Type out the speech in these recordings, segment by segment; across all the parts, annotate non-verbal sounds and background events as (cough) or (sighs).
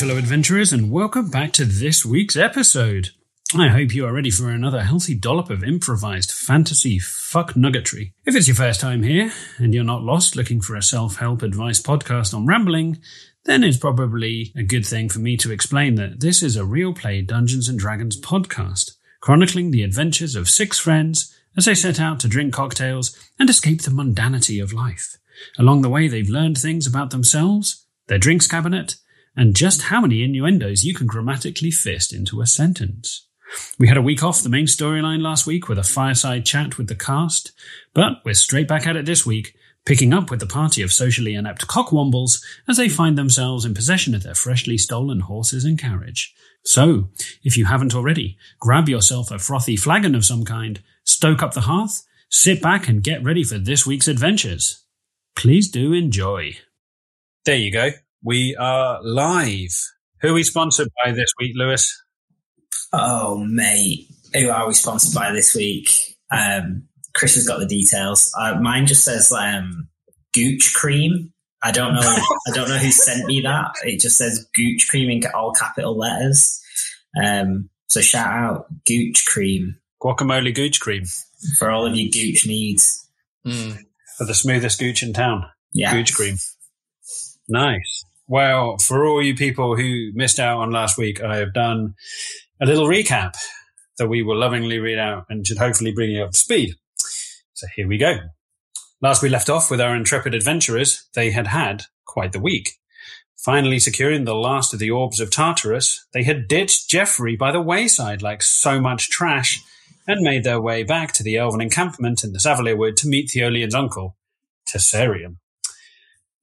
Hello, fellow adventurers, and welcome back to this week's episode. I hope you are ready for another healthy dollop of improvised fantasy fuck nuggetry. If it's your first time here and you're not lost looking for a self help advice podcast on rambling, then it's probably a good thing for me to explain that this is a real play Dungeons and Dragons podcast, chronicling the adventures of six friends as they set out to drink cocktails and escape the mundanity of life. Along the way, they've learned things about themselves, their drinks cabinet, and just how many innuendos you can grammatically fist into a sentence. We had a week off the main storyline last week with a fireside chat with the cast, but we're straight back at it this week, picking up with the party of socially inept cockwombles as they find themselves in possession of their freshly stolen horses and carriage. So, if you haven't already, grab yourself a frothy flagon of some kind, stoke up the hearth, sit back and get ready for this week's adventures. Please do enjoy. There you go. We are live. Who are we sponsored by this week, Lewis? Oh, mate. Who are we sponsored by this week? Um, Chris has got the details. Uh, mine just says um, Gooch Cream. I don't know. (laughs) I don't know who sent me that. It just says Gooch Cream in all capital letters. Um, so shout out Gooch Cream. Guacamole Gooch Cream. For all of your Gooch needs. Mm. For the smoothest Gooch in town. Yeah. Gooch Cream. Nice. Well, for all you people who missed out on last week, I have done a little recap that we will lovingly read out and should hopefully bring you up to speed. So here we go. Last we left off with our intrepid adventurers, they had had quite the week. Finally securing the last of the orbs of Tartarus, they had ditched Geoffrey by the wayside like so much trash and made their way back to the elven encampment in the Savalier Wood to meet Theolian's uncle, Tessarion.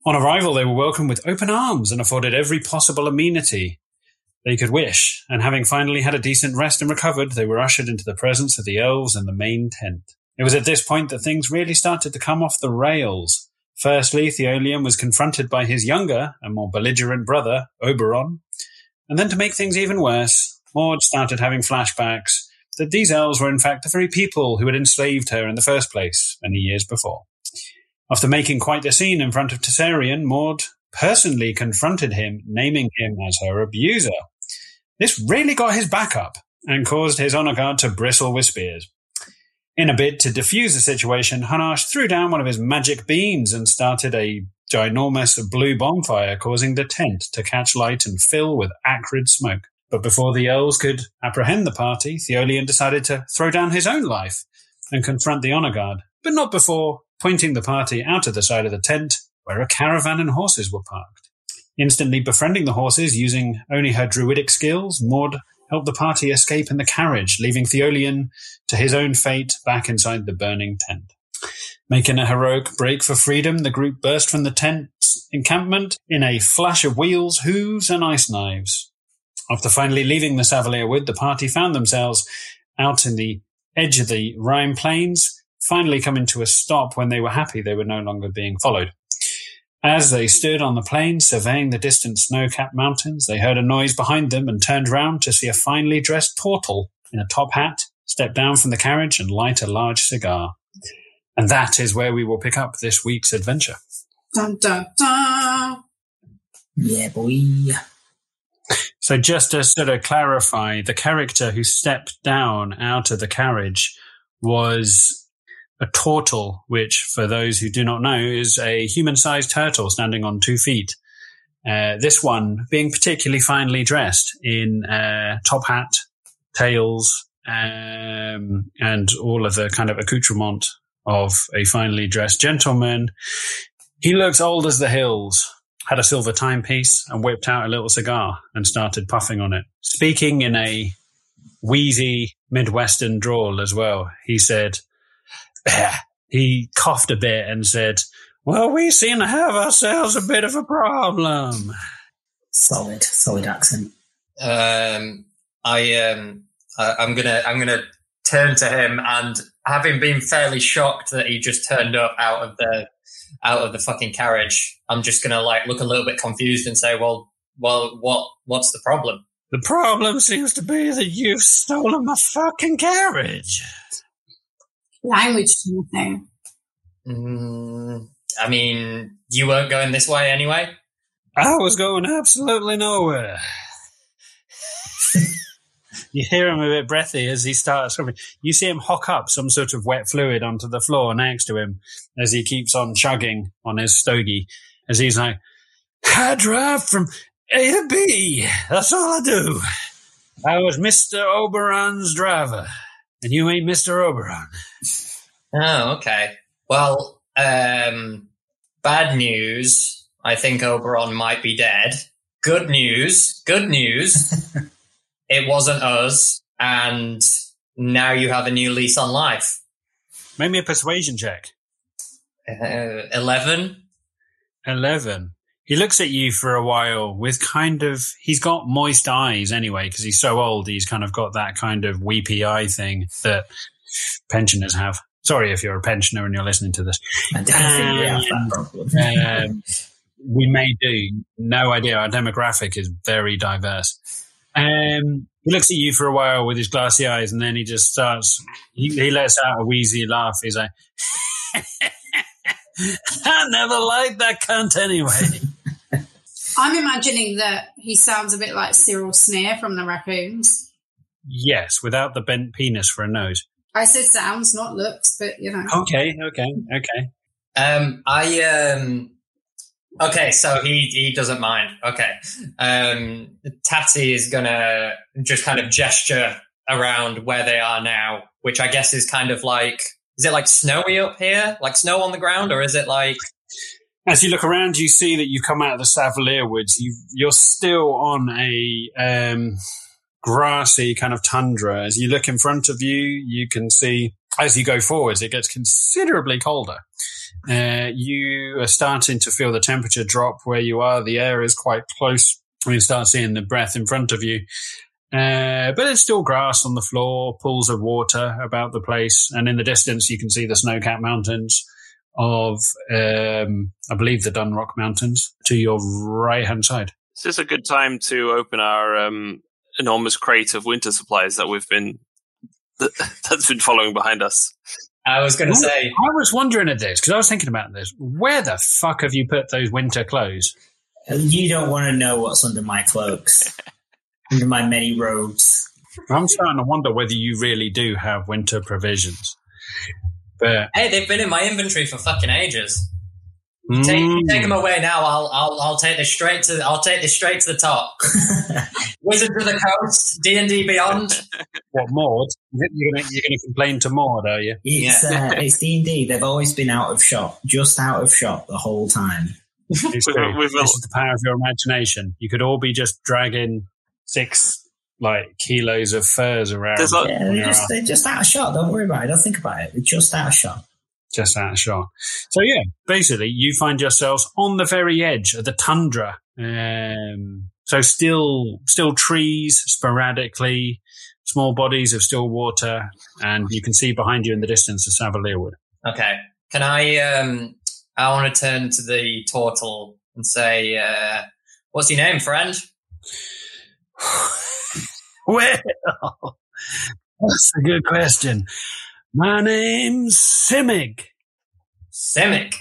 On arrival, they were welcomed with open arms and afforded every possible amenity they could wish, and having finally had a decent rest and recovered, they were ushered into the presence of the elves and the main tent. It was at this point that things really started to come off the rails. Firstly, Theolian was confronted by his younger and more belligerent brother, Oberon, and then to make things even worse, Maud started having flashbacks that these elves were in fact the very people who had enslaved her in the first place many years before. After making quite a scene in front of Tessarion, Maud personally confronted him, naming him as her abuser. This really got his back up and caused his honor guard to bristle with spears. In a bid to defuse the situation, Hanash threw down one of his magic beans and started a ginormous blue bonfire, causing the tent to catch light and fill with acrid smoke. But before the elves could apprehend the party, Theolian decided to throw down his own life and confront the honor guard, but not before pointing the party out of the side of the tent where a caravan and horses were parked. Instantly befriending the horses using only her druidic skills, Maud helped the party escape in the carriage, leaving Theolian to his own fate back inside the burning tent. Making a heroic break for freedom, the group burst from the tent's encampment in a flash of wheels, hooves, and ice knives. After finally leaving the Savalier Wood, the party found themselves out in the edge of the Rhine plains, finally coming to a stop when they were happy they were no longer being followed. As they stood on the plain surveying the distant snow-capped mountains, they heard a noise behind them and turned round to see a finely dressed Tortle in a top hat step down from the carriage and light a large cigar. And that is where we will pick up this week's adventure. Dun, dun, dun. Yeah, boy. So just to sort of clarify, the character who stepped down out of the carriage was a tortle, which, for those who do not know, is a human-sized turtle standing on two feet. Uh, this one being particularly finely dressed in uh, top hat, tails, um, and all of the kind of accoutrement of a finely dressed gentleman. He looks old as the hills, had a silver timepiece, and whipped out a little cigar and started puffing on it. Speaking in a wheezy Midwestern drawl as well, he said, (sighs) he coughed a bit and said, Well, we seem to have ourselves a bit of a problem. Solid, solid accent. Um, I um, I, I'm gonna I'm gonna turn to him and having been fairly shocked that he just turned up out of the out of the fucking carriage, I'm just gonna like look a little bit confused and say, well, well, what what's the problem? The problem seems to be that you've stolen my fucking carriage. Language thing. Mm, I mean, you weren't going this way anyway. I was going absolutely nowhere. (laughs) you hear him a bit breathy as he starts coming. You see him hock up some sort of wet fluid onto the floor next to him as he keeps on chugging on his stogie. As he's like, I drive from A to B. That's all I do. I was Mr. Oberon's driver, and you ain't Mr. Oberon. Oh, okay. Well, um, bad news. I think Oberon might be dead. Good news. Good news. (laughs) it wasn't us, and now you have a new lease on life. Make me a persuasion check. Uh, Eleven. 11. He looks at you for a while with kind of, he's got moist eyes anyway, because he's so old. He's kind of got that kind of weepy eye thing that pensioners have. Sorry if you're a pensioner and you're listening to this. I don't think we have that problem. Um, we may do. No idea. Our demographic is very diverse. Um, he looks at you for a while with his glassy eyes, and then he just starts. He, he lets out a wheezy laugh. He's like, (laughs) "I never liked that cunt anyway." I'm imagining that he sounds a bit like Cyril Sneer from the Raccoons. yes, without the bent penis for a nose. I said sounds, not looks, but you know. Okay, okay, okay. Um, I um, okay, so he he doesn't mind. Okay, um, Tatty is gonna just kind of gesture around where they are now, which I guess is kind of like is it like snowy up here, like snow on the ground, or is it like As you look around, you see that you've come out of the Savalier Woods. You, you're still on a um, grassy kind of tundra. As you look in front of you, you can see as you go forwards, it gets considerably colder. Uh, you are starting to feel the temperature drop where you are. The air is quite close. You start seeing the breath in front of you. Uh, but it's still grass on the floor, pools of water about the place. And in the distance, you can see the snow capped mountains of, um, I believe, the Dunrock Mountains to your right hand side. Is this is a good time to open our um, enormous crate of winter supplies that we've been (laughs) that, that's been following behind us? I was going to say? I was wondering at this because I was thinking about this. Where the fuck have you put those winter clothes? You don't want to know what's under my cloaks, (laughs) under my many robes. I'm starting to wonder whether you really do have winter provisions. But Hey, they've been in my inventory for fucking ages. You take, Mm. take them away now. I'll, I'll, I'll take this straight to. I'll take this straight to the top. (laughs) Wizards of the Coast, D and D Beyond. (laughs) what Maud? You're gonna you're gonna complain to Maud, are you? It's uh, it's D and D. They've always been out of shot, just out of shot the whole time. It's We've- we've- this is the power of your imagination. You could all be just dragging six like kilos of furs around. There's a- Yeah, they're just they're just out of shot. Don't worry about it. Don't think about it. They're just out of shot. just out of shot. So yeah, basically, you find yourselves on the very edge of the tundra. Um, so still, still trees sporadically, small bodies of still water, and you can see behind you in the distance the Savalier Wood. Okay. Can I? Um, I want to turn to the turtle and say, uh, "What's your name, friend?" (laughs) Well, that's a good question. My name's Simic. Simic.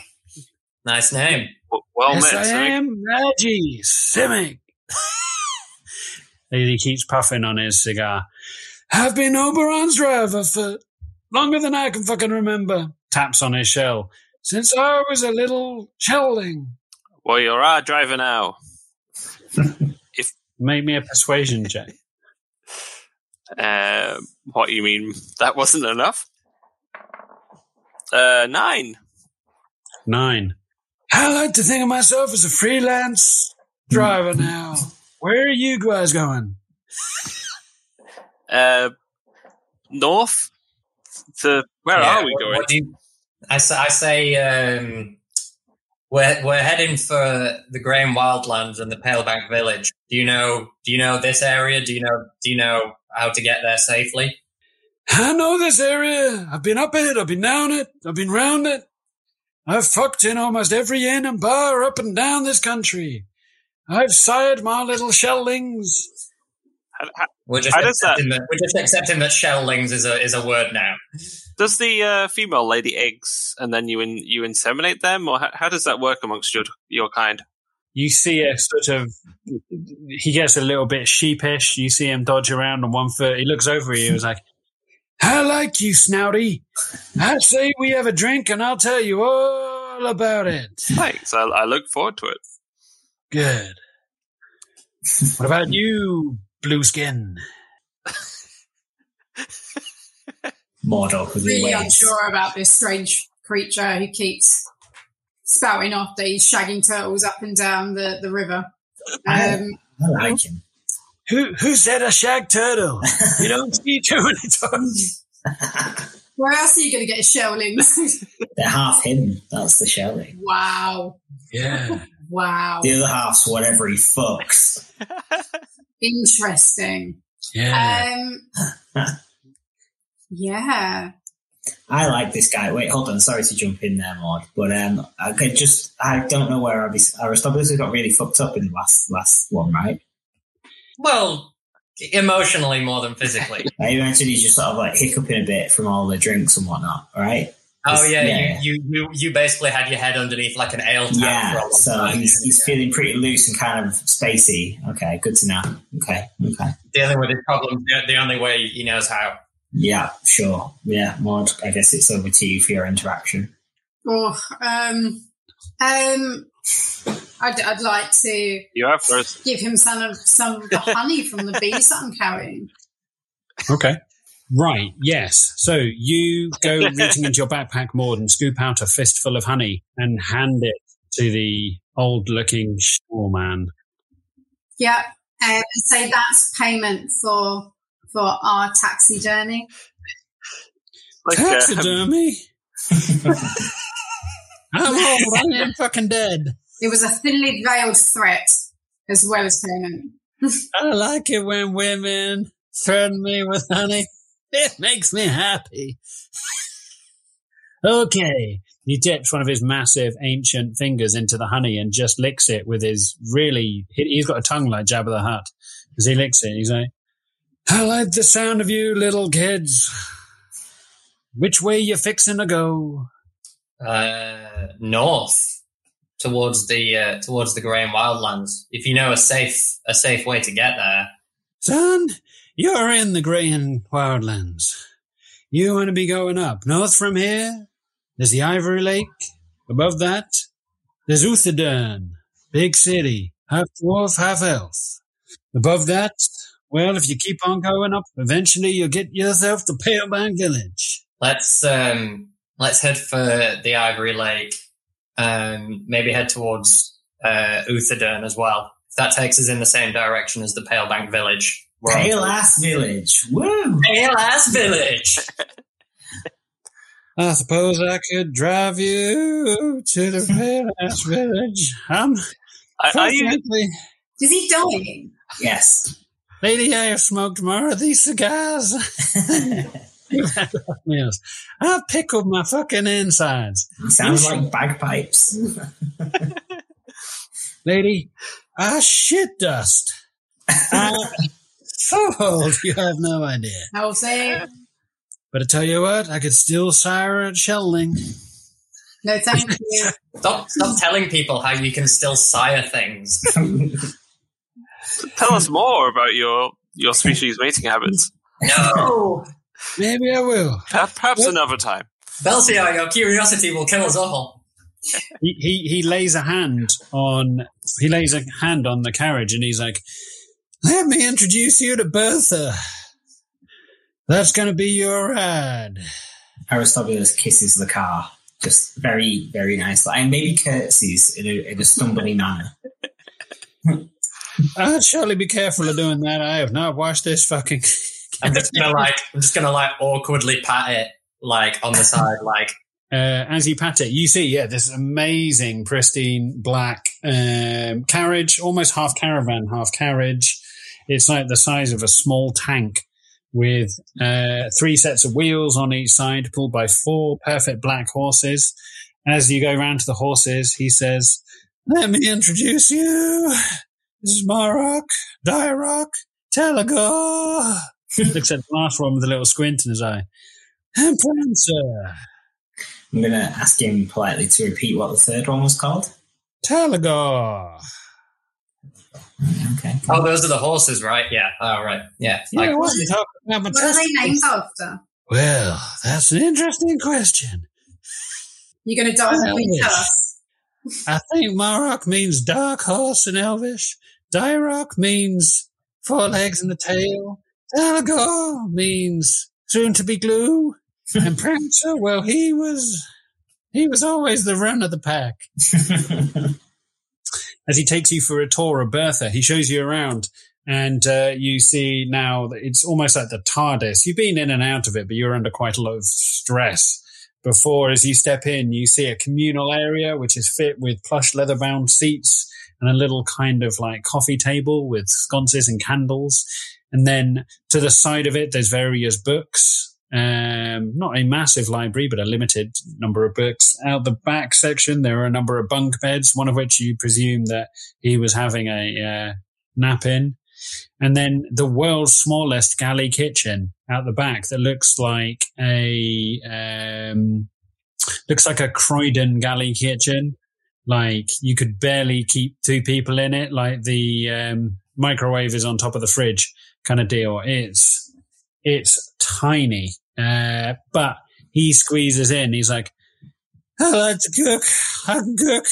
Nice name. Well yes, met. I Simic. am Reggie Simic. he keeps puffing on his cigar. I've been Oberon's driver for longer than I can fucking remember. Taps on his shell. Since I was a little shelling. Well, you're our driver now. (laughs) Make me a persuasion check. Uh, what do you mean? That wasn't enough? Uh, nine. Nine. I like to think of myself as a freelance driver now. Where are you guys going? Uh, north. To where Yeah, are we going? you- I say, I say um, we're we're heading for the Graham Wildlands and the Palebank Village. Do you know? Do you know this area? Do you know? Do you know how to get there safely? I know this area. I've been up it. I've been down it. I've been round it. I've fucked in almost every inn and bar up and down this country. I've sired my little shellings. How- how- We're just How does accepting that, we're just accepting that shellings is a is a word now. Does the uh, female lady eggs and then you in, you inseminate them, or how, how does that work amongst your your kind? you see a sort of he gets a little bit sheepish. You see him dodge around on one foot. He looks over at you. He's like, "I like you, Snouty. I say we have a drink, and I'll tell you all about it." Thanks. I, I look forward to it. Good. What about you, blue skin? Mordor with Really waves. unsure about this strange creature who keeps spouting off that he's shagging turtles up and down the, the river. Um, I like him. Who who said a shag turtle? (laughs) You don't see too many times. (laughs) where else are you going to get a shellings? (laughs) They're half him. That's the shelling. wow. Yeah. Wow. The other half's whatever he fucks. Interesting. Yeah. Um, yeah. I like this guy. Wait, hold on. Sorry to jump in there, Maud, but um, I could just I don't know where Aris- Aristobulus got really fucked up in the last last one, right? Well, emotionally more than physically. (laughs) I imagine he's just sort of like hiccuping a bit from all the drinks and whatnot, right? oh yeah, Yeah. You, you you you basically had your head underneath like an ale tap for a Yeah, so time. he's he's feeling pretty loose and kind of spacey. Okay, good to know. Okay, okay. dealing with his problems the, the only way he knows how. Yeah, sure. Yeah, Maud, I guess it's over to you for your interaction. Oh, um, um, I'd, I'd like to You have first. give him some of some of the honey from the bees that I'm carrying. Okay. Right. Yes. So you go (laughs) reaching into your backpack, Maud, and scoop out a fistful of honey and hand it to the old-looking shore man. Yeah, um, and say that's payment for for our taxi journey. Like, uh, Taxidermy. (laughs) I'm old. I am fucking dead. It was a thinly veiled threat as well as payment. I like it when women threaten me with honey. It makes me happy. okay. He dips one of his massive ancient fingers into the honey and just licks it with his really, he- he's got a tongue like Jabba the Hutt. As he licks it, he's like, I like the sound of you little kids. Which way you fixing to go? Uh, north towards the uh, towards the Grey and Wildlands. If you know a safe a safe way to get there, Son, you're in the grey and wildlands. You want to be going up north from here? There's the Ivory Lake. Above that, there's Uthadern, big city, half dwarf, half elf. Above that, well, if you keep on going up, eventually you'll get yourself to Palebank Village. let's um, let's head for the Ivory Lake. Um, maybe head towards uh, Uthadern as well. If that takes us in the same direction as the Palebank Village. Pale to- ass village. Woo! Pale Ass Village. (laughs) I suppose I could drive you to the Pale Ass Village. I'm I, are you, Is he dying? Yes. Lady, I have smoked more of these cigars. You've had enough meals. I've pickled my fucking insides. Sounds like bagpipes. Lady, I shit dust. I, (laughs) so old, you have no idea. I'll say But I tell you what, I could still sire at Shelding. no, thank you. (laughs) Stop, stop telling people how you can still sire things. (laughs) tell us more about your your species mating habits. No, Maybe I will. Perhaps, perhaps What? another time. Belsiar, your curiosity will kill us all. He, he he lays a hand on he lays a hand on the carriage and he's like, "Let me introduce you to Bertha. That's going to be your ride." Aristobulus kisses the car. Just very, very nicely. And maybe curtsies in a, in a stumbling manner. (laughs) (laughs) I'd surely be careful of doing that. I have not watched this fucking. (laughs) I'm just gonna like, I'm just gonna like awkwardly pat it like on the side, (laughs) like Uh, as you pat it, you see, yeah, this amazing, pristine black um, carriage, almost half caravan, half carriage. It's like the size of a small tank with uh, three sets of wheels on each side, pulled by four perfect black horses. As you go round to the horses, he says, "Let me introduce you. This is Marok, Dyrok, Telagor." Looks (laughs) at the last one with a little squint in his eye. And Prancer. I'm going to ask him politely to repeat what the third one was called. Talagor. Okay. Oh, those are the horses, right? Yeah. Oh, right. Yeah. Yeah, Like- what are you about? What are they named after? Well, that's an interesting question. You're going to die Well, in tell us. I think Marok means dark horse in Elvish. Dyrok means four legs and a tail. Dalgor means soon to be glue. (laughs) And Prancer, well, he was, he was always the run of the pack. (laughs) As he takes you for a tour of Bertha, he shows you around and uh, you see now that it's almost like the TARDIS. You've been in and out of it, but you're under quite a lot of stress. Before, as you step in, you see a communal area which is fit with plush leather bound seats and a little kind of like coffee table with sconces and candles. And then to the side of it, there's various books. Um, not a massive library, but a limited number of books. Out the back section, there are a number of bunk beds, one of which you presume that he was having a uh, nap in. And then the world's smallest galley kitchen out the back that looks like a um, looks like a Croydon galley kitchen. Like you could barely keep two people in it. Like the um, microwave is on top of the fridge, kind of deal. It's it's tiny, uh, but he squeezes in. He's like, "I like to cook. I can cook.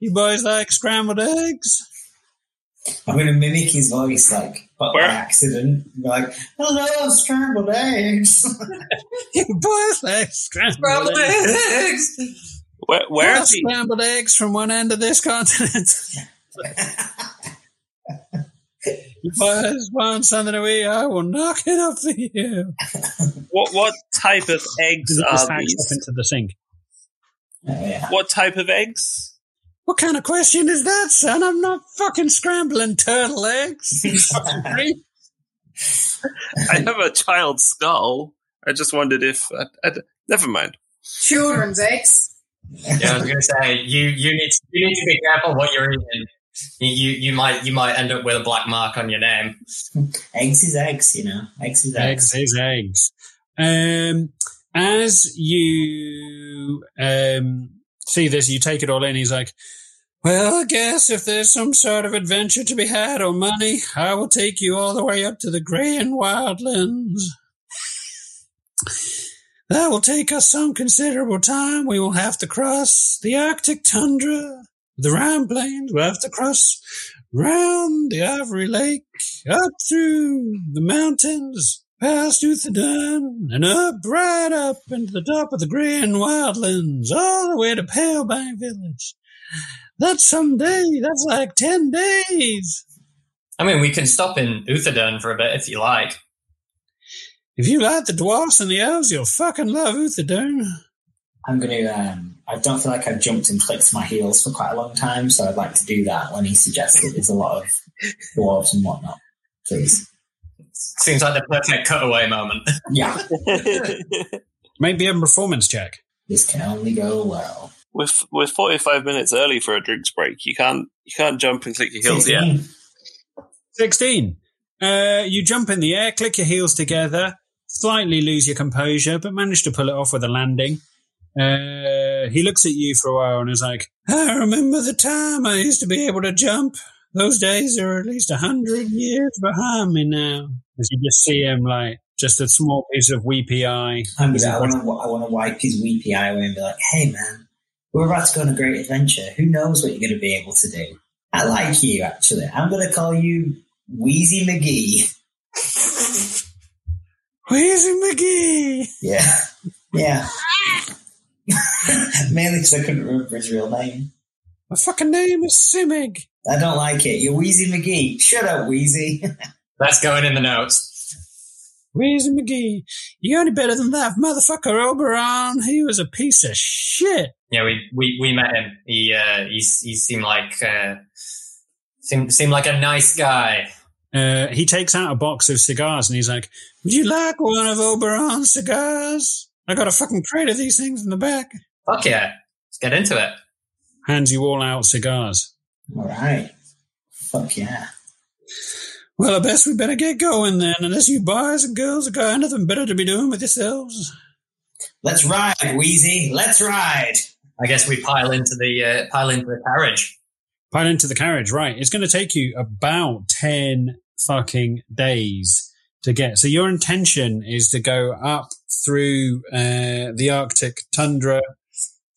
You boys like scrambled eggs?" I'm going to mimic his voice, like, but Where- by accident. Be like, hello, scrambled eggs. (laughs) You boys like scrambled, Scrambled eggs. eggs. Where, where Well, is he? scrambled eggs from one end of this continent. you boys want something to eat? I will knock it up for you. What what type of eggs are hacks up these? into the sink. Oh, yeah. What type of eggs? What kind of question is that, son? I'm not fucking scrambling turtle eggs. (laughs) You fucking freak. I have a child's skull. I just wondered if. I, I, never mind. Children's eggs. Yeah, I was going to say you you need to, you need to be careful what you're eating. You, you you might you might end up with a black mark on your name. (laughs) eggs is eggs, you know. Eggs is eggs. eggs is eggs. Um, as you um, see this, you take it all in. He's like, "Well, I guess if there's some sort of adventure to be had or money, I will take you all the way up to the Grey and Wildlands. That will take us some considerable time. We will have to cross the Arctic tundra, the Rhine Plains. We'll have to cross round the Ivory Lake, up through the mountains, past Uthadun, and up, right up into the top of the Green Wildlands, all the way to Palebank Village. That's some day. That's like 10 days. I mean, we can stop in Uthadurn for a bit if you like. If you like the dwarfs and the elves, you'll fucking love Uthadun. I'm going to, um, I don't feel like I've jumped and clicked my heels for quite a long time, so I'd like to do that when he suggested there's a lot of dwarves and whatnot. Please. Seems like the perfect cutaway moment. Yeah, (laughs) Maybe a performance check. this can only go well. we're f- we're forty five minutes early for a drinks break. You can't you can't jump and click your heels yet. 16. 16. Uh, you jump in the air, click your heels together, slightly lose your composure, but manage to pull it off with a landing. Uh, he looks at you for a while and is like, I remember the time I used to be able to jump. Those days are at least a hundred years behind me now. As you just see him like, just a small piece of weepy eye. I to I want to wipe his weepy eye away and be like, hey man, we're about to go on a great adventure. Who knows what you're going to be able to do? I like you, actually. I'm going to call you Wheezy McGee. (laughs) Where's McGee? Yeah. Yeah. (laughs) Mainly because I couldn't remember his real name. My fucking name is Simic. I don't like it. You're Wheezy McGee. Shut up, Wheezy. (laughs) That's going in the notes. Where's McGee? You got any better than that motherfucker Oberon? He was a piece of shit. Yeah, we we, we met him. He uh, he he seemed like uh, seemed seemed like a nice guy. Uh, he takes out a box of cigars and he's like, Would you like one of Oberon's cigars? I got a fucking crate of these things in the back. Fuck yeah, let's get into it. Hands you all out cigars. All right. Fuck yeah. Well, I guess we better get going then, unless you boys and girls have got anything better to be doing with yourselves. Let's ride, Wheezy. Let's ride. I guess we pile into the uh, pile into the carriage. pile into the carriage. Right. It's going to take you about 10 fucking days to get. So your intention is to go up through uh, the Arctic tundra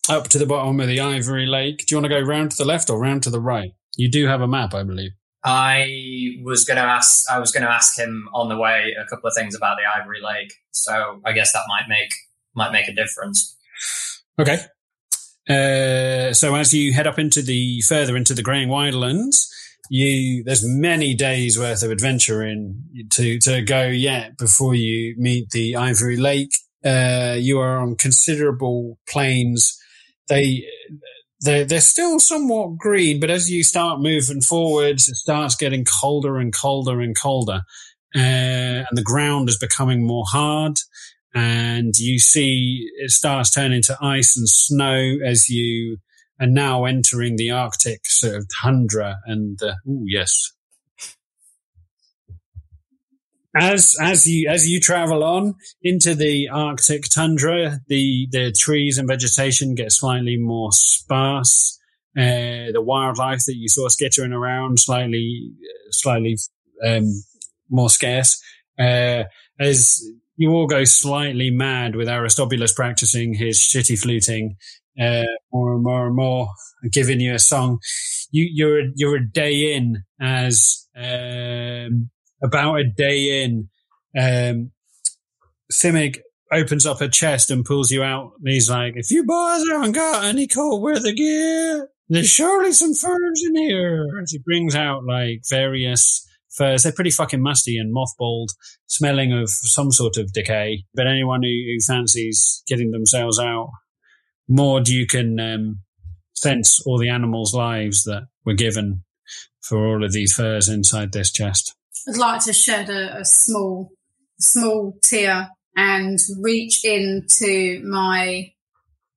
up to the bottom of the Ivory Lake. Do you want to go round to the left or round to the right? You do have a map, I believe. I was going to ask. I was going to ask him on the way a couple of things about the Ivory Lake. So I guess that might make might make a difference. Okay. Uh, so as you head up into the further into the Greying Wildlands, you there's many days worth of adventure in to to go yet before you meet the Ivory Lake. Uh, you are on considerable plains. They they're, they're still somewhat green, but as you start moving forwards, it starts getting colder and colder and colder. Uh, and the ground is becoming more hard. And you see it starts turning to ice and snow as you are now entering the Arctic sort of tundra. And, uh, oh, yes, as as you as you travel on into the Arctic tundra, the the trees and vegetation get slightly more sparse. Uh, the wildlife that you saw skittering around slightly slightly um, more scarce. Uh, as you all go slightly mad with Aristobulus practicing his shitty fluting uh, more and more and more, giving you a song. You, you're you're a day in as um, about a day in, um, opens up a chest and pulls you out. And he's like, if you boys haven't got any cold weather gear, there's surely some furs in here. And he brings out like various furs. They're pretty fucking musty and mothballed, smelling of some sort of decay. But anyone who, who fancies getting themselves out, Maud, you can um, sense all the animals' lives that were given for all of these furs inside this chest. I'd like to shed a, a small, small tear and reach into my,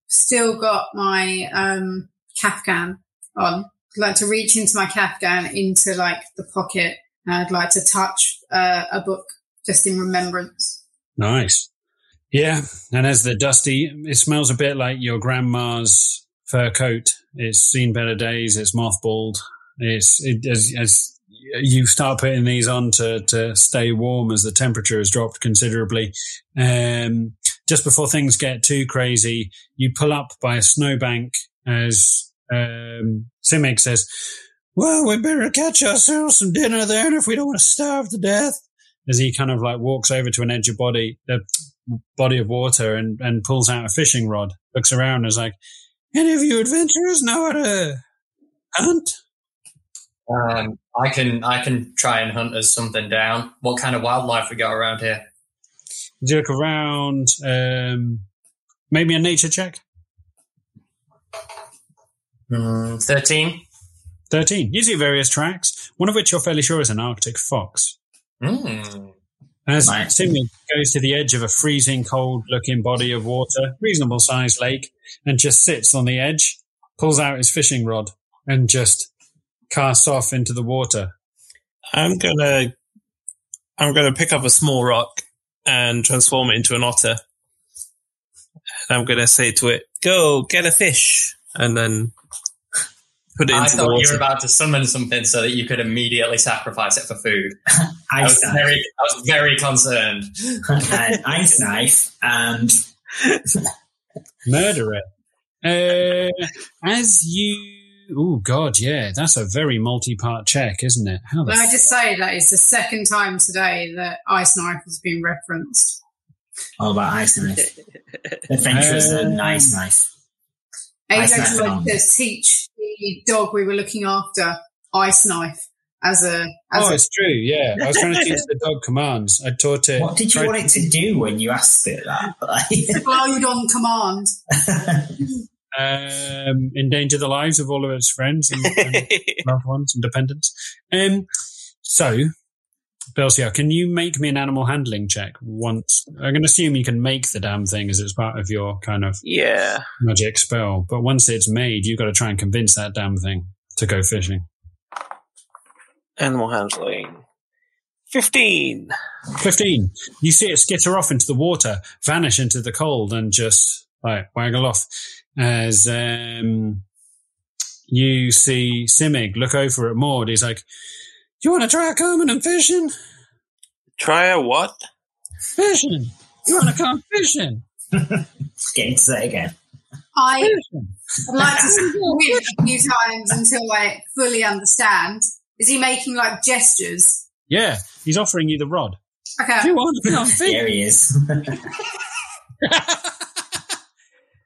still got my, um, Kafgan on. I'd like to reach into my Kafgan into like the pocket. And I'd like to touch uh, a book just in remembrance. Nice. Yeah. And as the dusty, it smells a bit like your grandma's fur coat. It's seen better days. It's mothballed. It's, it, as, as you start putting these on to, to stay warm as the temperature has dropped considerably. Um, just before things get too crazy, you pull up by a snowbank as um, Simic says, well, we better catch ourselves some dinner then if we don't want to starve to death. As he kind of like walks over to an edge of body, body of water and, and pulls out a fishing rod, looks around and is like, any of you adventurers know how to hunt? Um, I can I can try and hunt us something down. What kind of wildlife we got around here? Do you look around? Um, maybe a nature check. Mm, Thirteen. 13. You see various tracks, one of which you're fairly sure is an Arctic fox. Mm. And as Nice. Timmy goes to the edge of a freezing cold looking body of water, reasonable sized lake, and just sits on the edge, pulls out his fishing rod, and just casts off into the water. I'm gonna, I'm gonna pick up a small rock and transform it into an otter. And I'm gonna say to it, "Go get a fish," and then put it I into the thought you were about to summon something so that you could immediately sacrifice it for food. (laughs) I was very, I was very concerned. an ice knife, and (laughs) Murder it. Uh, as you. Oh, God, yeah. That's a very multi part check, isn't it? How the May I just say that it's the second time today that Ice Knife has been referenced. all about ice knife. Adventurers Um, and ice knife. And Ice he's Knife actually like to teach the dog we were looking after Ice Knife as a as Oh, a it's true. Yeah, I was trying to teach the dog (laughs) commands. I taught it. What did you tried- want it to do when you asked it that? (laughs) explode on command. um, endanger the lives of all of its friends and, and (laughs) loved ones and dependents. Um, so, Belsia, can you make me an animal handling check once? I'm going to assume you can make the damn thing as it's part of your kind of Yeah. magic spell, but once it's made, you've got to try and convince that damn thing to go fishing. Animal handling. 15. 15. You see it skitter off into the water, vanish into the cold, and just like waggle off as um, you see Simic look over at Maud. He's like, "You want to try coming and fishing? Try a what? Fishing? You want to come fishing? (laughs) Getting to say again. I I'd like to support him a few times until I fully understand. Is he making like gestures? Yeah, he's offering you the rod. Do Okay. you want to come (laughs) fishing? There he is. (laughs)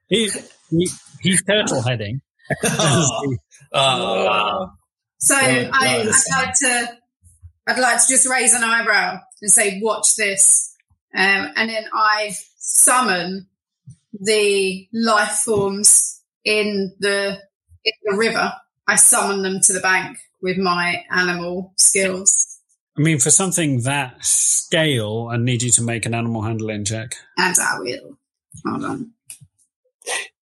he, he, he's turtle heading. Oh, Oh, So Yeah, I, no, I'd like to, I'd like to just raise an eyebrow and say, "Watch this," um, and then I summon the life forms in the in the river. I summon them to the bank with my animal skills, I mean, for something that scale, I need you to make an animal handling check. and I will. Hold on.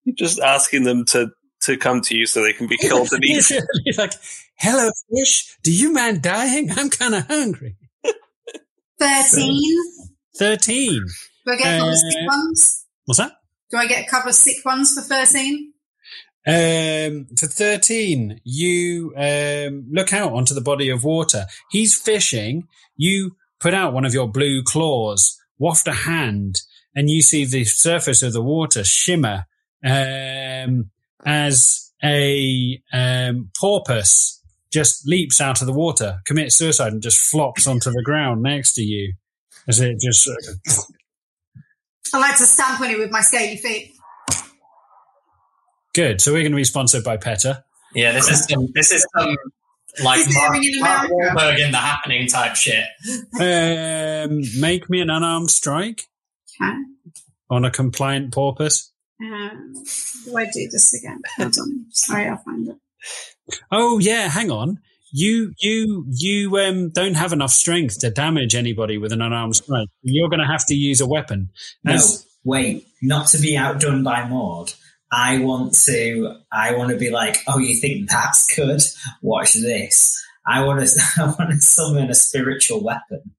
You're just asking them to, to come to you so they can be killed (laughs) and eaten. Like, "Hello, fish. Do you mind dying? I'm kind of hungry." Thirteen. Thirteen. Do I get a couple of Uh, sick ones? What's that? Do I get a couple of sick ones for thirteen? Um, for 13, you um, look out onto the body of water. He's fishing. You put out one of your blue claws, waft a hand, and you see the surface of the water shimmer um, as a um, porpoise just leaps out of the water, commits suicide, and just flops onto the ground next to you. As it just sort I like to stamp on it with my scaly feet. good. So we're going to be sponsored by PETA. yeah. This is some. This is some like Is it Mark, in Mark America? Wahlberg in the happening type shit. Um, make me an unarmed strike. Okay. on a compliant porpoise. Um, do I do this again? Hold on. Sorry, I'll find it. Oh yeah, hang on. You you you um don't have enough strength to damage anybody with an unarmed strike. You're going to have to use a weapon. no, wait, not to be outdone by Maud. I want to. I want to be like, oh, you think that's good? Watch this. I want to. (laughs) I want to summon a spiritual weapon.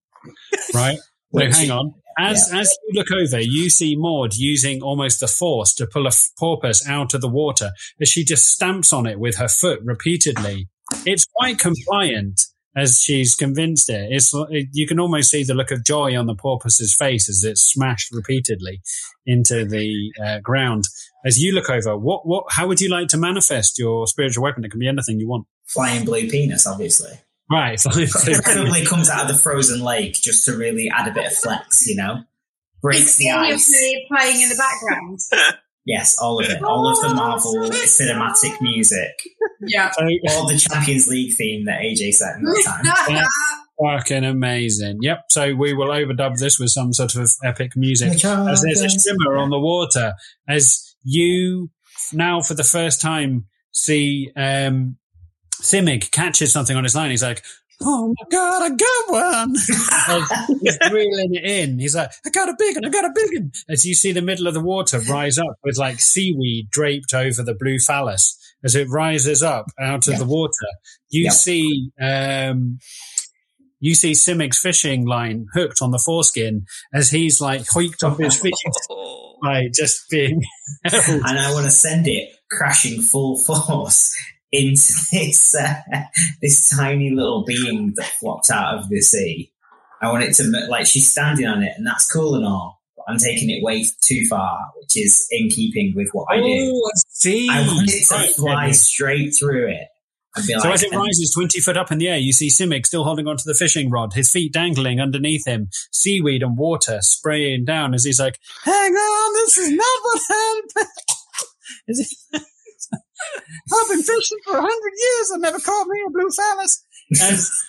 right. So hang on. As as you look over, you see Maud using almost the force to pull a f- porpoise out of the water as she just stamps on it with her foot repeatedly. It's quite compliant as she's convinced it. It's it, you can almost see the look of joy on the porpoise's face as it's smashed repeatedly into the uh, ground. As you look over, what what how would you like to manifest your spiritual weapon? It can be anything you want. Flying blue penis, obviously. Right. Preferably comes out of the frozen lake just to really add a bit of flex, you know? Breaks the ice. Playing in the background. (laughs) Yes, all of it. All of the Marvel cinematic music. yeah. So- All the Champions League theme that AJ set in that time. (laughs) Fucking amazing. Yep. So we will overdub this with some sort of epic music as there's a shimmer on the water as you now for the first time see um Simic catches something on his line. He's like, Oh my god, I got one. (laughs) He's reeling it in. He's like, I got a big one, I got a big one. As you see the middle of the water rise up with like seaweed draped over the blue phallus. As it rises up out of Yeah. the water, you Yeah. see um you see Simic's fishing line hooked on the foreskin as he's like hoiked off his (laughs) feet, like just being held. and I want to send it crashing full force into (laughs) this uh, this tiny little being that flopped out of the sea. I want it to like she's standing on it, and that's cool and all. But I'm taking it way too far, which is in keeping with what I do. Oh, I see. I want it to Right, fly straight through it. So like, as it rises 20 foot up in the air, you see Simic still holding onto the fishing rod, his feet dangling underneath him, seaweed and water spraying down as he's like, hang on, this is not what happened. (laughs) As he- I've been fishing for a hundred years and never caught me a blue phallus. As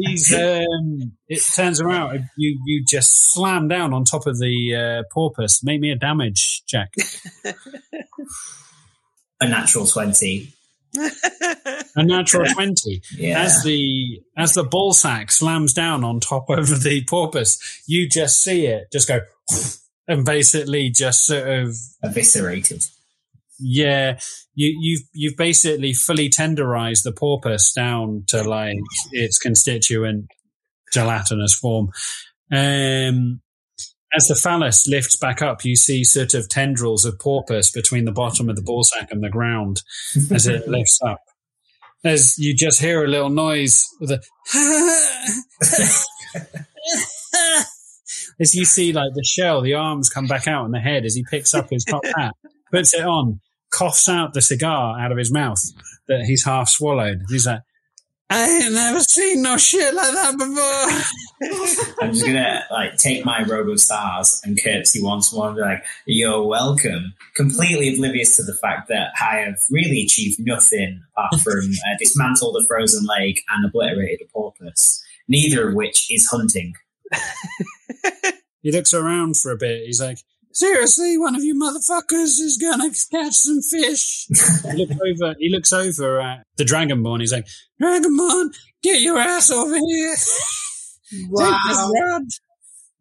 he's, um, it turns around, you, you just slam down on top of the uh, porpoise. Make me a damage check. a natural twenty. (laughs) A natural 20. Yeah, As the as the ball sack slams down on top of the porpoise, you just see it just go and basically just sort of eviscerated. Yeah, you you've you've basically fully tenderized the porpoise down to like its constituent gelatinous form. Um as the phallus lifts back up, you see sort of tendrils of porpoise between the bottom of the ball sack and the ground as it (laughs) lifts up. as you just hear a little noise with a (laughs) as you see like the shell, the arms come back out and the head as he picks up his top hat, puts it on, coughs out the cigar out of his mouth that he's half swallowed. He's like, I ain't never seen no shit like that before. (laughs) I'm just gonna like take my robe of stars and curtsy once more and be like, "You're welcome." Completely oblivious to the fact that I have really achieved nothing apart from (laughs) uh, dismantled a frozen lake and obliterated a porpoise. Neither of which is hunting. (laughs) he looks around for a bit. He's like, seriously, one of you motherfuckers is gonna catch some fish. (laughs) he looks over. He looks over at the Dragonborn. He's like, Dragonborn, get your ass over here. Wow. (laughs) Take this rod.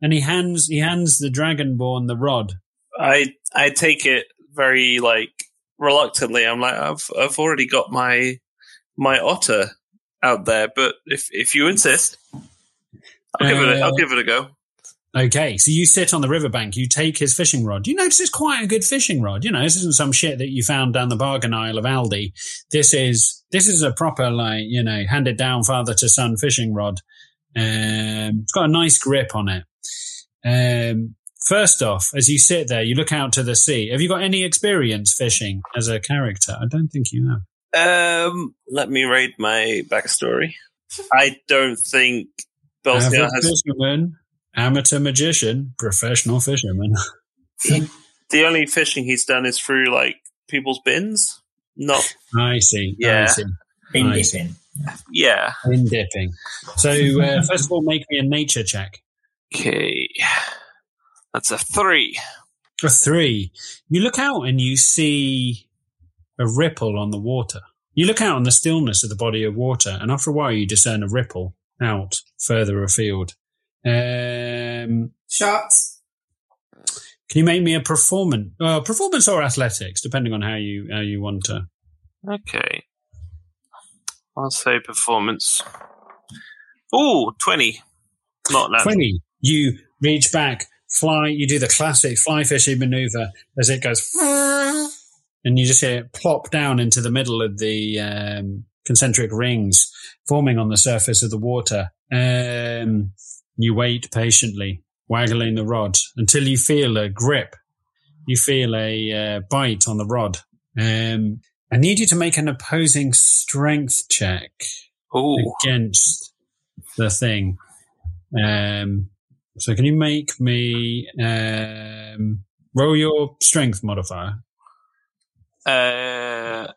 And he hands he hands the Dragonborn the rod. I I take it very like reluctantly. I'm like, I've I've already got my my otter out there, but if if you insist, I'll give it a, I'll Uh, give it a go. Okay, so you sit on the riverbank, you take his fishing rod. You notice it's quite a good fishing rod. You know, this isn't some shit that you found down the bargain aisle of Aldi. This is this is a proper like you know handed down father to son fishing rod. Um, it's got a nice grip on it. Um, first off, as you sit there, you look out to the sea. Have you got any experience fishing as a character? I don't think you have. Um, let me read my backstory. I don't think has fisherman, amateur magician, professional fisherman. (laughs) the only fishing he's done is through like people's bins. Not I see. Yeah. I Yeah. see. Bin Nice. dipping. yeah. In dipping. So uh, (laughs) first of all, make me a nature check. Okay, that's a three. A three. You look out and you see a ripple on the water. You look out on the stillness of the body of water, and after a while, you discern a ripple out further afield. Um, Shots. can you make me a performance, uh, performance or athletics, depending on how you how you want to? Okay, I'll say performance. Oh, 20. Not that. 20. You reach back, fly, you do the classic fly fishing maneuver as it goes, and you just hear it plop down into the middle of the um, concentric rings forming on the surface of the water. Um, you wait patiently, waggling the rod until you feel a grip. You feel a uh, bite on the rod. Um, I need you to make an opposing strength check Oh, against the thing. Um, so can you make me um, roll your strength modifier? uh,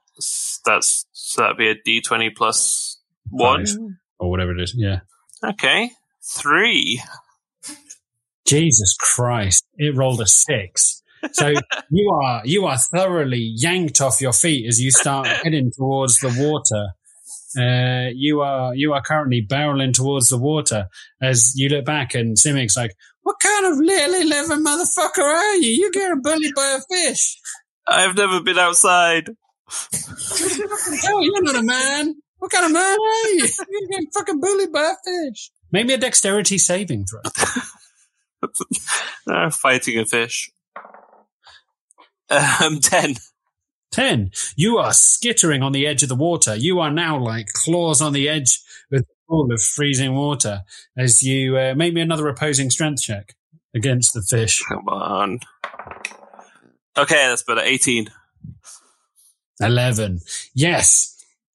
that's so that'd be a D twenty plus one. Five. or whatever it is. Yeah. Okay, three. Jesus Christ! It rolled a six. So (laughs) you are you are thoroughly yanked off your feet as you start heading towards the water. Uh, you are you are currently barreling towards the water as you look back and Simic's like, "What kind of lily living motherfucker are you? You're getting bullied by a fish." I've never been outside. Oh, you're not a man. What kind of man are you? You're getting fucking bullied by a fish. Maybe a dexterity saving throw. Uh, (laughs) fighting a fish. Um, (laughs) ten. 10. You are skittering on the edge of the water. You are now like claws on the edge with the pool of freezing water as you uh, make me another opposing strength check against the fish. Come on. Okay, that's better. Eighteen. 11. Yes.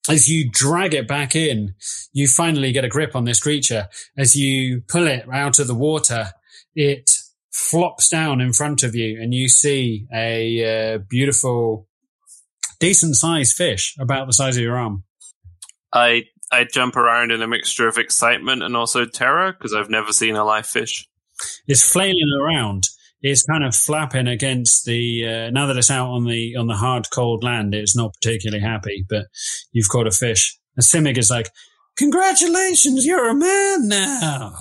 As you drag it back in, you finally get a grip on this creature. As you pull it out of the water, it flops down in front of you and you see a uh, beautiful, decent sized fish about the size of your arm. I I jump around in a mixture of excitement and also terror because I've never seen a live fish. It's flailing around. It's kind of flapping against the. Uh, now that it's out on the on the hard cold land, it's not particularly happy. But you've caught a fish. And Simic is like, "Congratulations, you're a man now.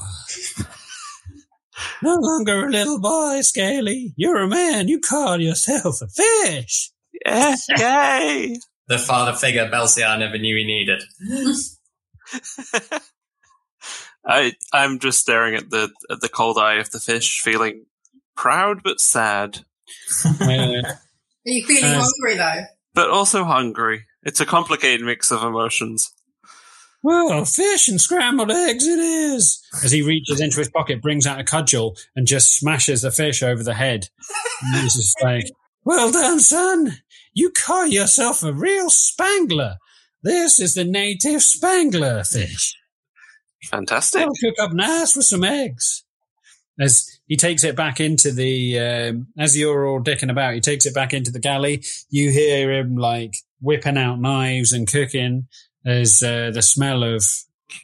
(laughs) no longer a little boy, Scaly. You're a man. You call yourself a fish." Yeah, yay! (laughs) The father figure Belsiar never knew he needed. (laughs) I I'm just staring at the at the cold eye of the fish, feeling proud but sad, (laughs) Are you feeling Uh, hungry though? but also hungry. It's a complicated mix of emotions. Well, fish and scrambled eggs it is. As he reaches into his pocket, brings out a cudgel and just smashes the fish over the head. And he's just like, well done, son. You call yourself a real spangler. This is the native spangler fish. Fantastic. It'll cook up nice with some eggs. As he takes it back into the, um, as you're all dicking about, he takes it back into the galley. You hear him like whipping out knives and cooking as uh, the smell of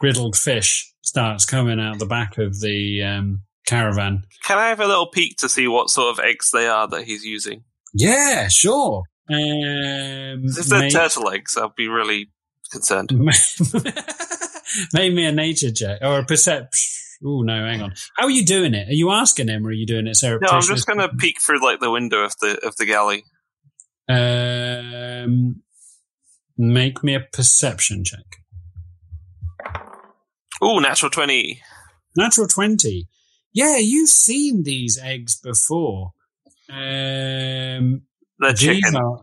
griddled fish starts coming out the back of the um, caravan. Can I have a little peek to see what sort of eggs they are that he's using? Yeah, sure. Um, If they're make, turtle eggs, I'll be really concerned. (laughs) make me a nature check or a perception. Oh no, hang on. How are you doing it? Are you asking him, or are you doing it No. I'm just going to peek through like the window of the of the galley. Um, make me a perception check. Oh, natural twenty. Natural 20. Yeah, you've seen these eggs before. Um, They're chicken. are,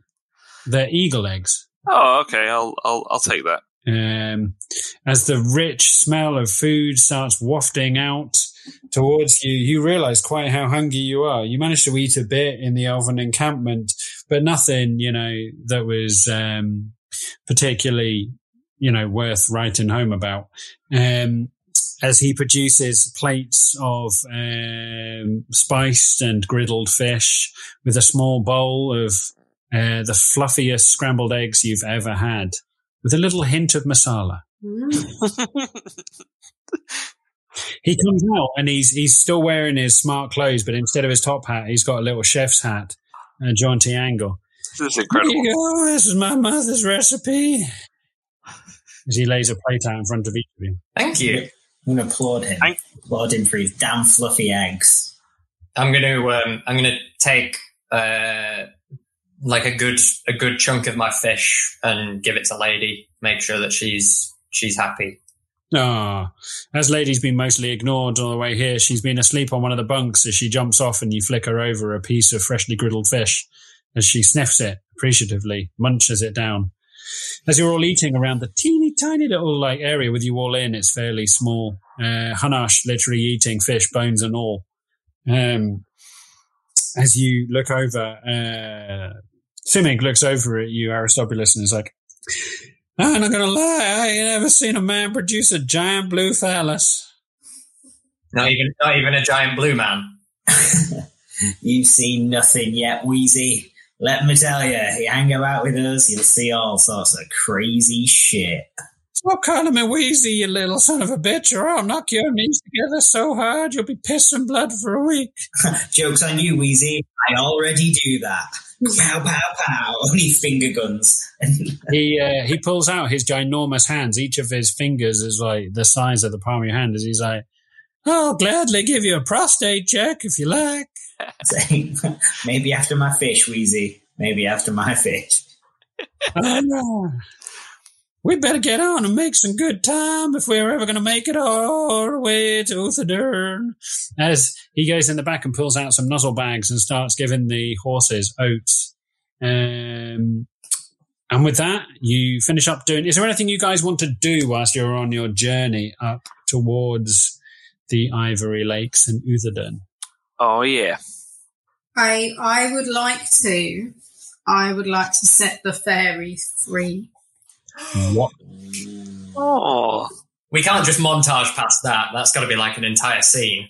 they're eagle eggs. Oh, okay. I'll I'll I'll take that. Um, as the rich smell of food starts wafting out towards you, you realize quite how hungry you are. You managed to eat a bit in the elven encampment, but nothing, you know, that was um, particularly, you know, worth writing home about. Um, as he produces plates of um, spiced and griddled fish with a small bowl of uh, the fluffiest scrambled eggs you've ever had, with a little hint of masala. (laughs) He comes out and he's he's still wearing his smart clothes, but instead of his top hat, he's got a little chef's hat and a jaunty angle. This is Here incredible. you go. This is my mother's recipe. As he lays a plate out in front of each of you. Thank you. I'm going to applaud him. Thank- applaud him for his damn fluffy eggs. I'm gonna um, I'm gonna take uh, like a good a good chunk of my fish and give it to Lady. Make sure that she's she's happy. Ah, as Lady's been mostly ignored on the way here, she's been asleep on one of the bunks as she jumps off and you flicker over a piece of freshly griddled fish as she sniffs it appreciatively, munches it down. As you're all eating around the teeny tiny little like area with you all in, it's fairly small. Uh, Hanash literally eating fish, bones and all. Um, as you look over, uh, Simic looks over at you, Aristobulus, and is like, I'm not gonna lie, I ain't ever seen a man produce a giant blue phallus. Not even not even a giant blue man. (laughs) You've seen nothing yet, Wheezy. Let me tell you, you hang about with us, you'll see all sorts of crazy shit. Stop calling me Wheezy, you little son of a bitch, or I'll knock your knees together so hard you'll be pissing blood for a week. (laughs) Joke's on you, Wheezy. I already do that. Pow, pow, pow. (laughs) Only finger guns. (laughs) He uh, he pulls out his ginormous hands. Each of his fingers is like the size of the palm of your hand. As he's like, "I'll gladly give you a prostate check if you like." (laughs) Maybe after my fish, Wheezy. Maybe after my fish. I know. We better get on and make some good time if we're ever going to make it all the way to Uthadurn. As he goes in the back and pulls out some nuzzle bags and starts giving the horses oats. Um, and with that, you finish up doing. Is there anything you guys want to do whilst you're on your journey up towards the Ivory Lakes and Uthadurn? Oh yeah. I I would like to. I would like to set the fairy free. What? Oh. We can't just montage past that. That's got to be like an entire scene.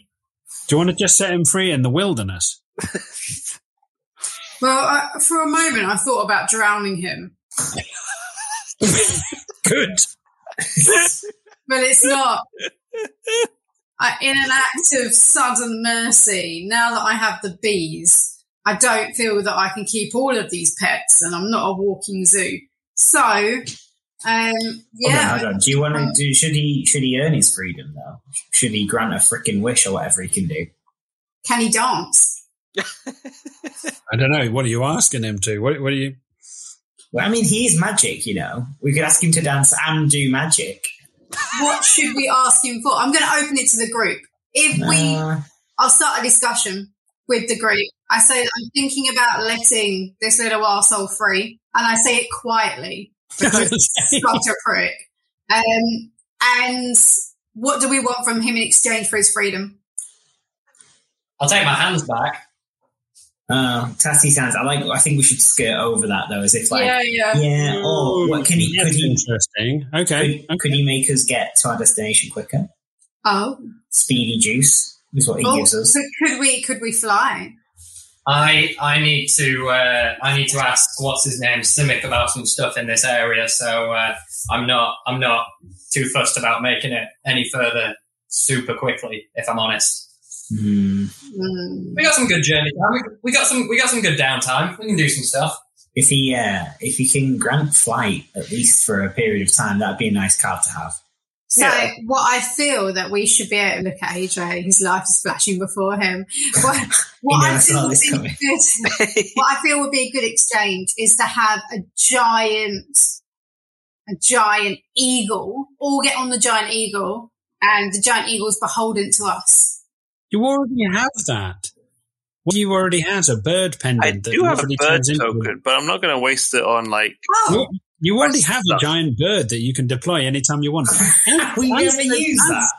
Do you want to just set him free in the wilderness? (laughs) Well, I, for a moment, I thought about drowning him, (laughs) Good. but it's not. I, in an act of sudden mercy, now that I have the bees, I don't feel that I can keep all of these pets, and I'm not a walking zoo. So, um, yeah, on, hold on. Do you want to do? Should he? Should he earn his freedom though? Should he grant a freaking wish or whatever he can do? can he dance? I don't know. What are you asking him to? What, what are you? Well, I mean, he's magic. You know, we could ask him to dance and do magic. What should we ask him for? I'm going to open it to the group. If we Uh, I'll start a discussion with the group. I say that I'm thinking about letting this little arsehole free, and I say it quietly. Because (laughs) such a prick. Um, and what do we want from him in exchange for his freedom? I'll take my hands back. Uh, Tassy's hands. I like. I think we should skirt over that though, as if like, yeah, yeah. yeah. Or what can he? Could That's he? interesting. Okay. Could, could he make us get to our destination quicker? Oh, Speedy juice is what he oh gives us. so could we? Could we fly? I I need to uh, I need to ask what's his name Simic about some stuff in this area. So uh, I'm not I'm not too fussed about making it any further super quickly. If I'm honest. Hmm. we got some good journey time. We, we got some we got some good downtime. We can do some stuff. If he, uh, if he can grant flight at least for a period of time, that'd be a nice card to have. So Yeah. what I feel that we should be able to look at AJ, his life is flashing before him. What, (laughs) what I feel would be good, (laughs) what I feel would be a good exchange is to have a giant, a giant eagle, all get on the giant eagle, and the giant eagle is beholden to us. You already have that. Well, you already had a bird pendant. I that do have a bird turns into- token, but I'm not going to waste it on like. Oh, You already have a giant bird that you can deploy anytime you want. (laughs) we As never the- use as- that.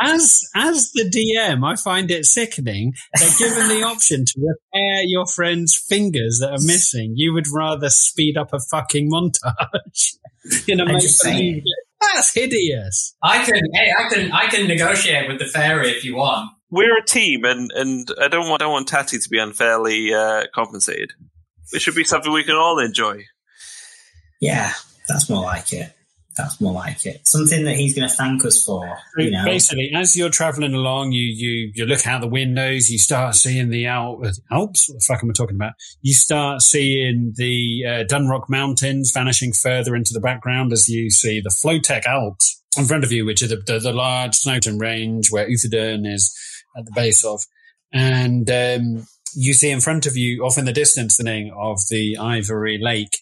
As as the DM, I find it sickening that given the (laughs) option to repair your friend's fingers that are missing, you would rather speed up a fucking montage. (laughs) you know, make just believe saying. it. That's hideous. I can hey I can I can negotiate with the fairy if you want. We're a team, and, and I don't want I don't want Tatty to be unfairly uh, compensated. It should be something we can all enjoy. Yeah, that's more like it. That's more like it. Something that he's going to thank us for. You know, Basically, as you're traveling along, you you you look out the windows, you start seeing the Al- uh, Alps. What the fuck am I talking about? You start seeing the uh, Dunrock Mountains vanishing further into the background as you see the Flotec Alps in front of you, which are the, the, the large Snowton range where Uthadurn is at the base of, and um, you see in front of you, off in the distance, the name of the Ivory Lake,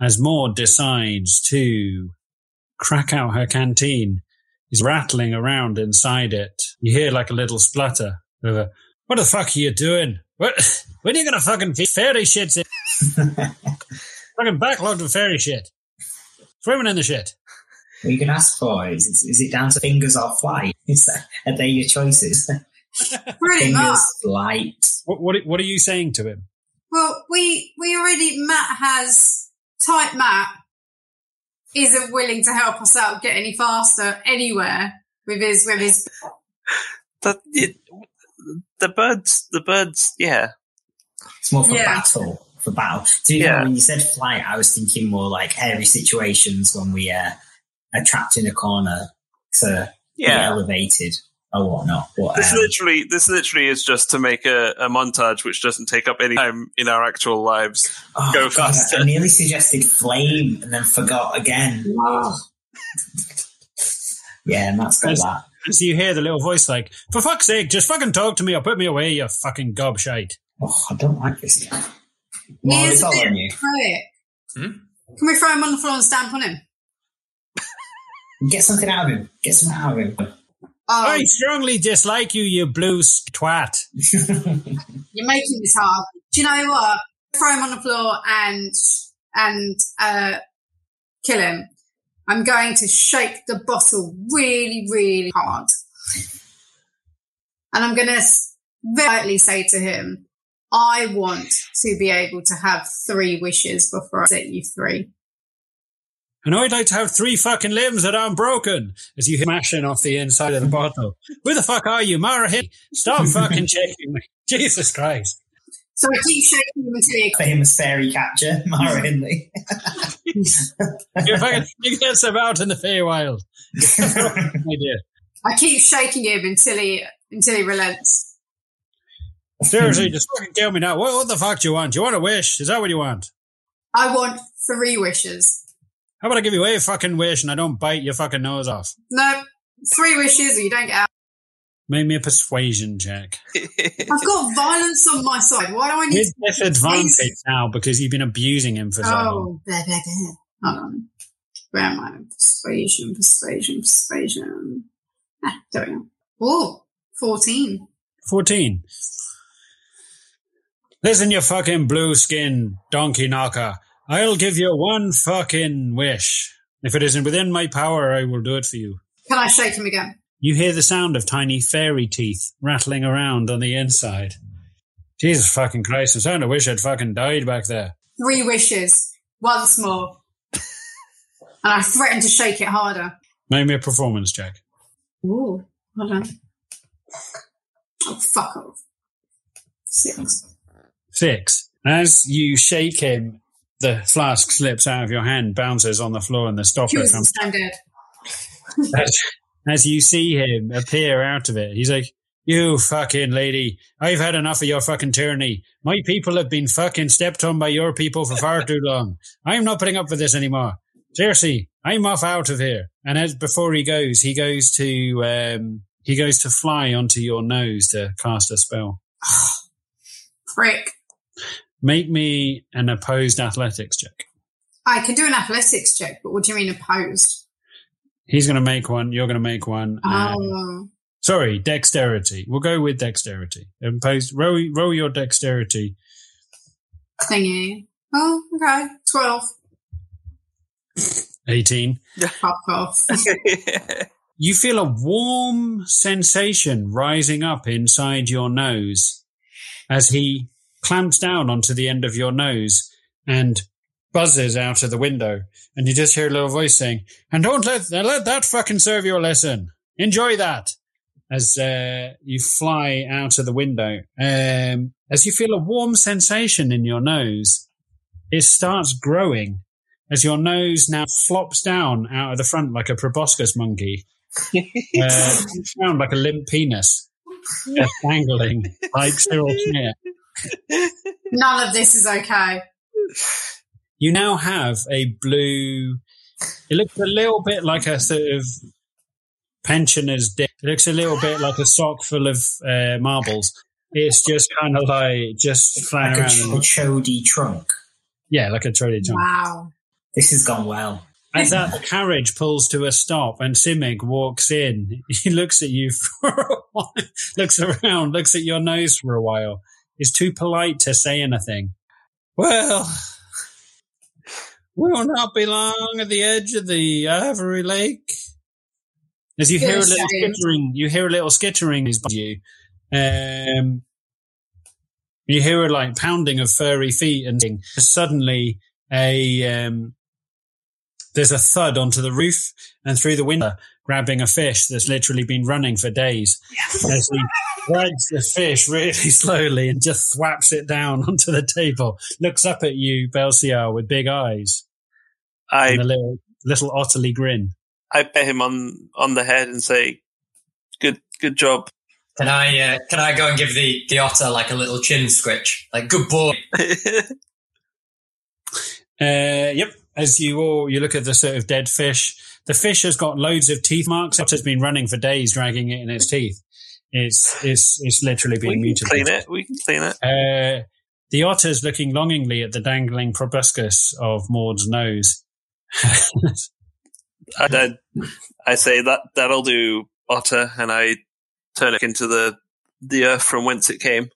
as Maud decides to crack out her canteen is rattling around inside it. You hear like a little splutter of a, what the fuck are you doing? What, (laughs) when are you going to fucking feed fairy shits in? (laughs) fucking backlogged with fairy shit. Swimming in the shit. what you can ask for is, is, it down to fingers or flight? (laughs) Is that, are they your choices? Pretty much. fingers, flight. What, what, what are you saying to him? Well, we we already Matt has type Matt isn't willing to help us out get any faster anywhere with his with his The, it, the birds, the birds, yeah. It's more for Yeah. battle. For battle. Do you Yeah. know when you said flight, I was thinking more like hairy situations when we uh, are trapped in a corner to be Yeah. elevated or whatnot. But, This um, literally, this literally is just to make a, a montage which doesn't take up any time in our actual lives. oh, go God, faster. I nearly suggested flame and then forgot again. (laughs) Yeah, Matt's got that. As you hear the little voice like, for fuck's sake, just fucking talk to me or put me away, you fucking gobshite. Oh, I don't like this guy. he is a bit you. prick. Hmm? Can we throw him on the floor and stamp on him? Get something out of him. Get something out of him. Oh, I strongly dislike you, you blue twat. (laughs) you're making this hard. Do you know what? Throw him on the floor and and uh, kill him. I'm going to shake the bottle really, really hard, and I'm going to lightly say to him, "I want to be able to have three wishes before I set you free." And I'd like to have three fucking limbs that aren't broken. As you hear mashing off the inside of the bottle. Who the fuck are you, Mara Hill? Stop (laughs) fucking shaking me. Jesus Christ. So I keep shaking him until he Famous fairy catcher, Myra (laughs) Hindley. You fucking, you get some out in the Feywild. My (laughs) dear. I keep shaking him until he until he relents. Seriously, just fucking kill me now. What, what the fuck do you want? Do you want a wish? Is that what you want? I want three wishes. How about I give you a fucking wish and I don't bite your fucking nose off? No, three wishes or you don't get out. Make me a persuasion check. (laughs) I've got violence on my side. Why do I need With to disadvantage now because you've been abusing him for so long. Oh, blah, blah, blah. Hold on. Where am I? Persuasion, persuasion, persuasion. Ah, there we go. Oh, 14. 14. Listen, you fucking blue skin donkey knocker. I'll give you one fucking wish. If it isn't within my power, I will do it for you. Can I shake him again? You hear the sound of tiny fairy teeth rattling around on the inside. Jesus fucking Christ, I'm starting to wish I'd fucking died back there. Three wishes. Once more. and I threaten to shake it harder. Make me a performance check. Ooh. Hold on. Oh, fuck off. Six. Six. As you shake him, the flask slips out of your hand, bounces on the floor, and the stopper was comes. stand dead. As, as you see him appear out of it, he's like, You fucking lady, I've had enough of your fucking tyranny. My people have been fucking stepped on by your people for far too long. I'm not putting up with this anymore. Seriously, I'm off out of here. And as before he goes, he goes to um, he goes to fly onto your nose to cast a spell. Prick. Make me an opposed athletics check. I can do an athletics check, but what do you mean opposed? He's going to make one. You're going to make one. uh, Oh. Sorry, dexterity. We'll go with dexterity. Opposed. Roll, roll your dexterity. Thingy. Oh, okay. 12. 18. Fuck off. (laughs) You feel a warm sensation rising up inside your nose as he clamps down onto the end of your nose and buzzes out of the window. And you just hear a little voice saying, and don't let, let that fucking serve your lesson. Enjoy that. As uh, you fly out of the window, um, as you feel a warm sensation in your nose, it starts growing as your nose now flops down out of the front like a proboscis monkey. (laughs) uh, sound like a limp penis, dangling like (laughs) Cyril Smith. (laughs) None of this is okay. You now have a blue. It looks a little bit like a sort of pensioner's dick. It looks a little bit like a sock full of uh, marbles. It's just kind of like just flying Like a, around. a and- chody trunk. yeah, like a chody trunk. Wow. This has gone well. As that carriage pulls to a stop and Simic walks in, (laughs) he looks at you (laughs) for a while, looks around, looks at your nose for a while. Is too polite to say anything. Well, we'll not be long at the edge of the Ivory Lake. As you hear a little I skittering, you hear a little skittering is by you. Um, you hear a like pounding of furry feet and suddenly a um, there's a thud onto the roof and through the window, grabbing a fish that's literally been running for days. As he drags the fish really (laughs) slowly and just thwaps it down (laughs) onto the table, looks up at you, Belsiar, with big eyes I and a little little otterly grin. I pat him on on the head and say, "Good, good job." Can I uh, can I go and give the, the otter like a little chin scritch? Like good boy. (laughs) Uh, yep. As you all you look at the sort of dead fish, the fish has got loads of teeth marks. It has been running for days, dragging it in its teeth. It's it's it's literally being we can mutilated. clean it. We can clean it. Uh, the otter's looking longingly at the dangling proboscis of Maud's nose. And I, I say that that'll do, Otter, and I turn it into the the earth from whence it came.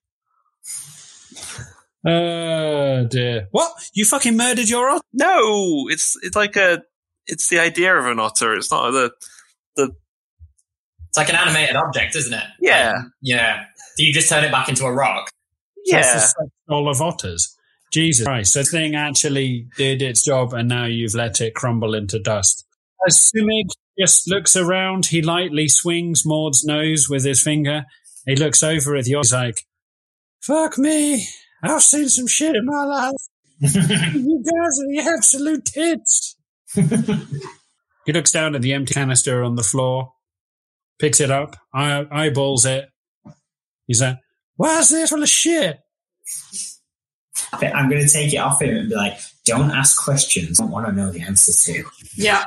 Oh dear! What? You fucking murdered your otter? No, it's it's like a it's the idea of an otter. It's not the the It's like an animated object, isn't it? Yeah. Like, yeah. Do you just turn it back into a rock? That's yeah. the sex of otters. Jesus Christ! So the thing actually did its job, and now you've let it crumble into dust. As Simic just looks around, he lightly swings Maud's nose with his finger. He looks over at you. He's like, "Fuck me! I've seen some shit in my life. (laughs) you guys are the absolute tits." (laughs) he looks down at the empty canister on the floor, picks it up, eye- eyeballs it. He's like, "Why is this full of shit?" I think I'm going to take it off him and be like, don't ask questions I don't want to know the answers to. Yeah.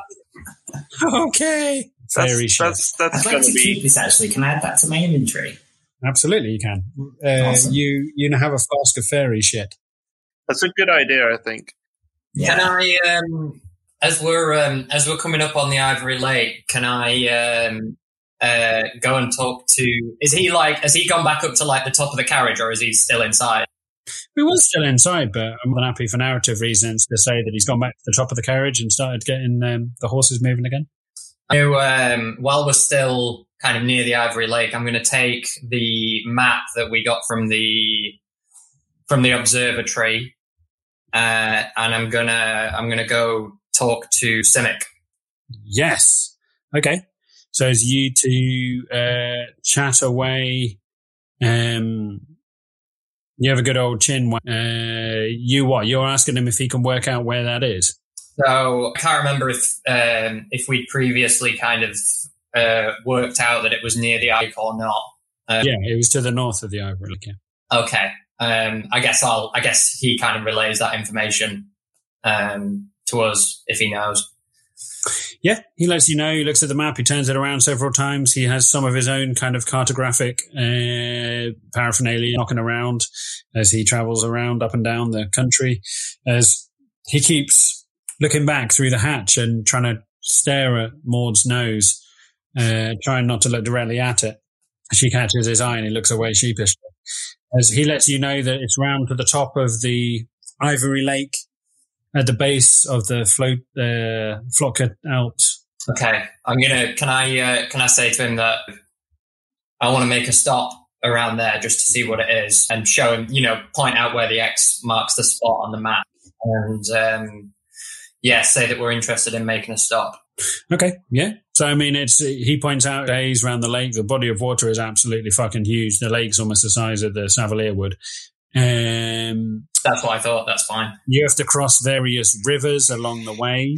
(laughs) okay. Fairy That's shit. that's, that's I'd like gonna to keep this actually. Can I add that to my inventory? Absolutely, you can. Uh, Awesome. You you have a flask of fairy shit. that's a good idea. I think. Can I um as we're um as we're coming up on the Ivory Lake, can I um uh go and talk to is he like has he gone back up to like the top of the carriage or is he still inside? We was still inside, but I'm more than happy for narrative reasons to say that he's gone back to the top of the carriage and started getting um, the horses moving again. So, um, while we're still kind of near the Ivory Lake, I'm going to take the map that we got from the from the observatory, uh, and I'm gonna I'm gonna go talk to Simic. Yes. Okay. So as you two uh, chat away, um, you have a good old chin. Uh, you what? You're asking him if he can work out where that is. So I can't remember if um, if we previously kind of uh, worked out that it was near the Ike or not. Um, yeah, it was to the north of the Ivory. Yeah. Okay. Um, I guess I'll. I guess he kind of relays that information um, to us if he knows. Yeah, he lets you know. He looks at the map. He turns it around several times. He has some of his own kind of cartographic uh, paraphernalia knocking around as he travels around up and down the country. As he keeps looking back through the hatch and trying to stare at Maud's nose, uh, trying not to look directly at it. She catches his eye and he looks away sheepishly. As he lets you know that it's round to the top of the Ivory Lake at the base of the float, uh, Flocka Alps. Okay, I'm gonna. Can I? Uh, can I say to him that I want to make a stop around there just to see what it is and show him, you know, point out where the X marks the spot on the map, and um, yeah, say that we're interested in making a stop. Okay, yeah. So I mean, it's he points out days around the lake. The body of water is absolutely fucking huge. The lake's almost the size of the Savalier Wood. Um, That's what I thought. That's fine. you have to cross various rivers along the way.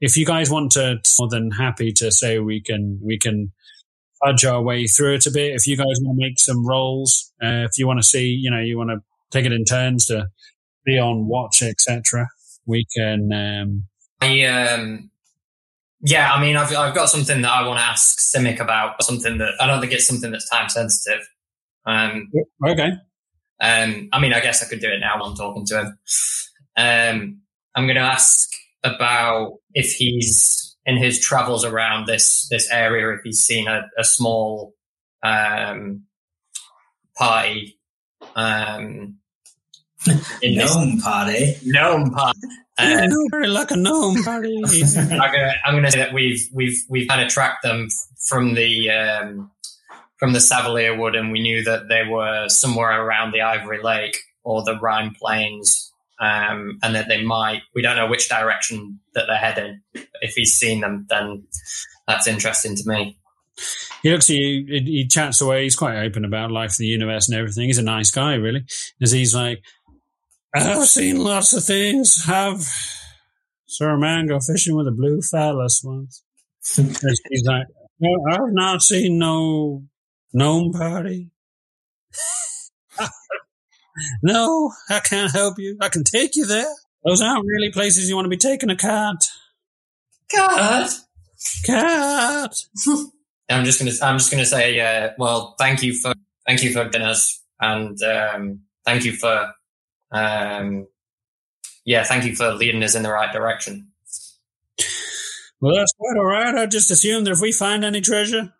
If you guys want to, more than happy to say we can we can fudge our way through it a bit. If you guys want to make some rolls, uh, if you want to see, you know, you want to take it in turns to be on watch, etc. We can. Um, I um, yeah. I mean, I've I've got something that I want to ask Simic about. Something that I don't think it's something that's time sensitive. Um, okay. Um, I mean, I guess I could do it now while I'm talking to him. Um, I'm going to ask about if he's in his travels around this this area, if he's seen a, a small um, party. Um, in this Gnome party. gnome party. Um, (laughs) very like a gnome party. I'm gonna I'm gonna say that we've we've we've kind of tracked them from the um, from the Savalier Wood, and we knew that they were somewhere around the Ivory Lake or the Rhine Plains, um, and that they might. We don't know which direction that they're heading. If he's seen them, then that's interesting to me. He looks at you, he he chats away. He's quite open about life, the universe, and everything. He's a nice guy, really. As he's like, I've seen lots of things. Have saw a man go fishing with a blue phallus once. (laughs) He's like, no, I've not seen no gnome party. (laughs) no, I can't help you. I can take you there. Those aren't really places you want to be taking a cat. Cat, Cat. (laughs) I'm just gonna I'm just gonna say, uh, well, thank you for thank you for dinners and um, thank you for um, yeah, thank you for leading us in the right direction. Well, that's quite all right. I just assumed that if we find any treasure,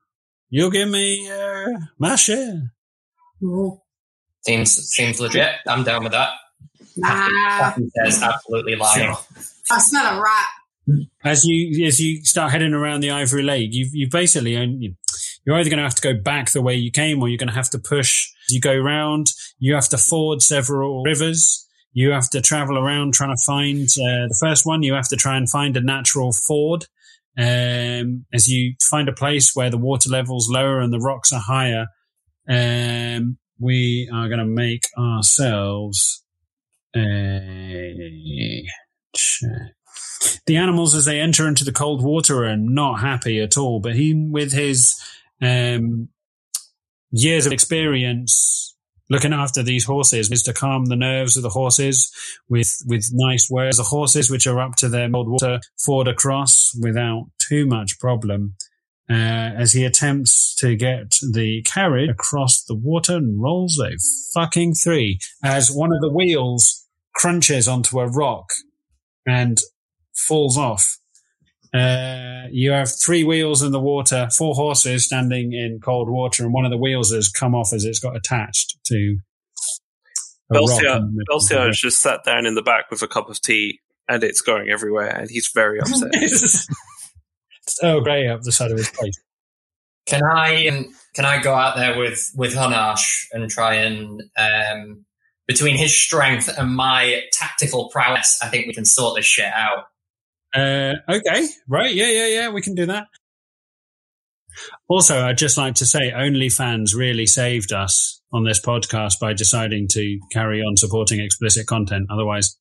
you'll give me uh, my share. Ooh. Seems seems legit. I'm down with that. Nah, Captain says absolutely lying. I smell a rat. As you as you start heading around the Ivory Lake, you've you basically only, you're either going to have to go back the way you came, or you're going to have to push. You go round. You have to ford several rivers. You have to travel around trying to find uh, the first one. You have to try and find a natural ford. Um, as you find a place where the water level's lower and the rocks are higher, um, we are going to make ourselves a check. The animals, as they enter into the cold water, are not happy at all. But he, with his um, years of experience looking after these horses, is to calm the nerves of the horses with with nice words. The horses, which are up to their cold water, ford across without too much problem. Uh, as he attempts to get the carriage across the water and rolls a fucking three as one of the wheels crunches onto a rock and falls off. Uh, you have three wheels in the water, four horses standing in cold water, and one of the wheels has come off as it's got attached to a rock Belsiar, in the middle of the Belsiar has just sat down in the back with a cup of tea, and it's going everywhere, and he's very upset. (laughs) it's Earl Grey up the side of his face. Can I um, can I go out there with with Hanash and try and um, between his strength and my tactical prowess, I think we can sort this shit out. Uh, okay, right, yeah, yeah, yeah, we can do that. Also, I'd just like to say, OnlyFans really saved us on this podcast by deciding to carry on supporting explicit content. Otherwise,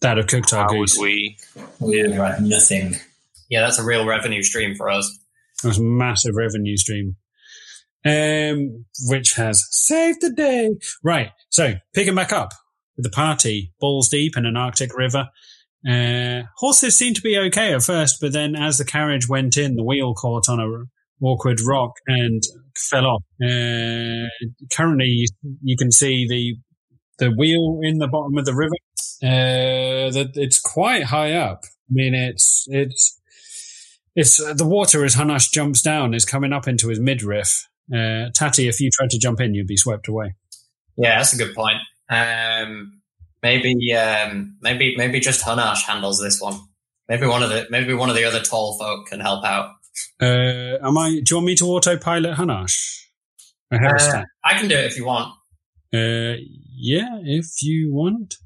that'd have cooked our How would goose. we? We had nothing. Yeah, that's a real revenue stream for us. It was a massive revenue stream, um, which has saved the day. Right. So picking back up with the party, balls deep in an Arctic river. Uh, horses seemed to be okay at first, but then as the carriage went in, the wheel caught on a awkward rock and fell off. Uh, currently, you, can see the the wheel in the bottom of the river. Uh, that it's quite high up. I mean, it's it's it's the water as Hanash jumps down is coming up into his midriff. Uh, Tati, if you tried to jump in, you'd be swept away. Yeah, that's a good point. Um, maybe um, maybe maybe just Hanash handles this one. Maybe one of the maybe one of the other tall folk can help out. Uh, am I? Do you want me to autopilot Hanash? I Uh. I can do it if you want. Uh, yeah, if you want.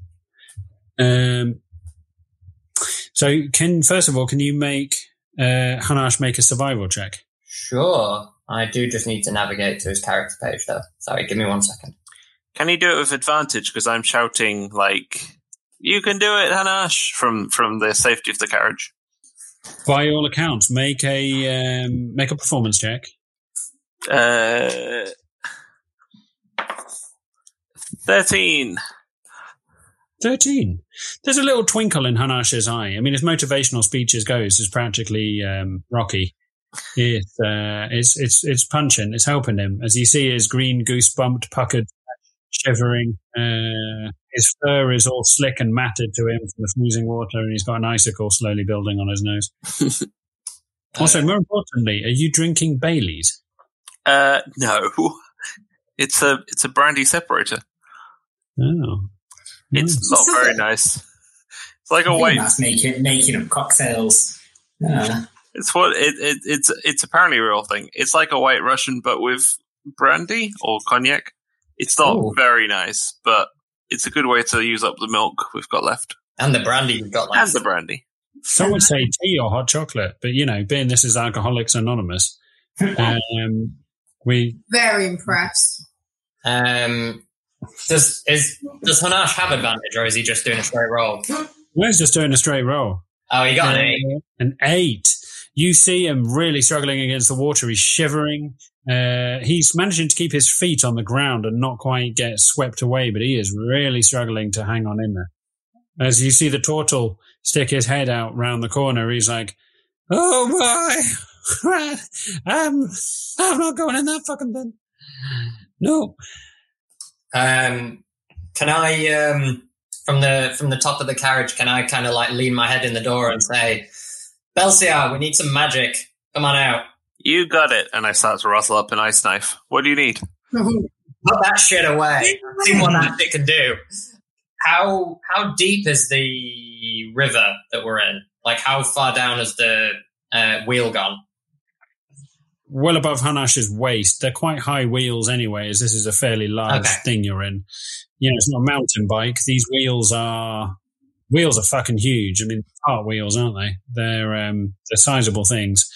Um, so can first of all, can you make uh, Hanash make a survival check? Sure. I do just need to navigate to his character page though. Sorry, give me one second. Can he do it with advantage? Because I'm shouting like, "You can do it, Hanash!" from from the safety of the carriage. By all accounts, make a um, make a performance check. Uh, Thirteen. 13. There's a little twinkle in Hanash's eye. I mean, his motivational speeches goes is practically um, Rocky. It's, uh, it's, it's, it's punching. It's helping him. As you see his green goose bumped, puckered, shivering. Uh, his fur is all slick and matted to him from the freezing water, and he's got an icicle slowly building on his nose. (laughs) Also, more importantly, are you drinking Bailey's? Uh, no, (laughs) it's a it's a brandy separator. Oh. It's Nice. not So- very nice. It's like a white. that's making making up cocktails. Yeah. It's what it, it it's it's apparently a real thing. It's like a white Russian, but with brandy or cognac. It's not Oh. very nice, but it's a good way to use up the milk we've got left and the brandy you've got left. and the brandy. Some would say tea or hot chocolate, but you know, being this is Alcoholics Anonymous, (laughs) um, we Very impressed. Um, does is does Hanash have advantage, or is he just doing a straight roll? We're just doing a straight roll. Oh, he got an eight. Uh, An eight. You see him really struggling against the water. He's shivering. Uh, he's managing to keep his feet on the ground and not quite get swept away, but he is really struggling to hang on in there. As you see the turtle stick his head out round the corner, he's like, "Oh my, (laughs) I'm, I'm not going in that fucking bin." No, Um, can I um from the from the top of the carriage? Can I kind of like lean my head in the door and say, "Belsiar, we need some magic. Come on out. You got it. And I start to rustle up an ice knife. What do you need? Put that shit away. See what that shit can do." How how deep is the river that we're in? Like, how far down has the uh, wheel gone? well above Hanash's waist. They're quite high wheels anyway, as this is a fairly large Okay. thing you're in. You know, it's not a mountain bike. These wheels are wheels are fucking huge. I mean, cart wheels, aren't they? They're um, they're sizable things.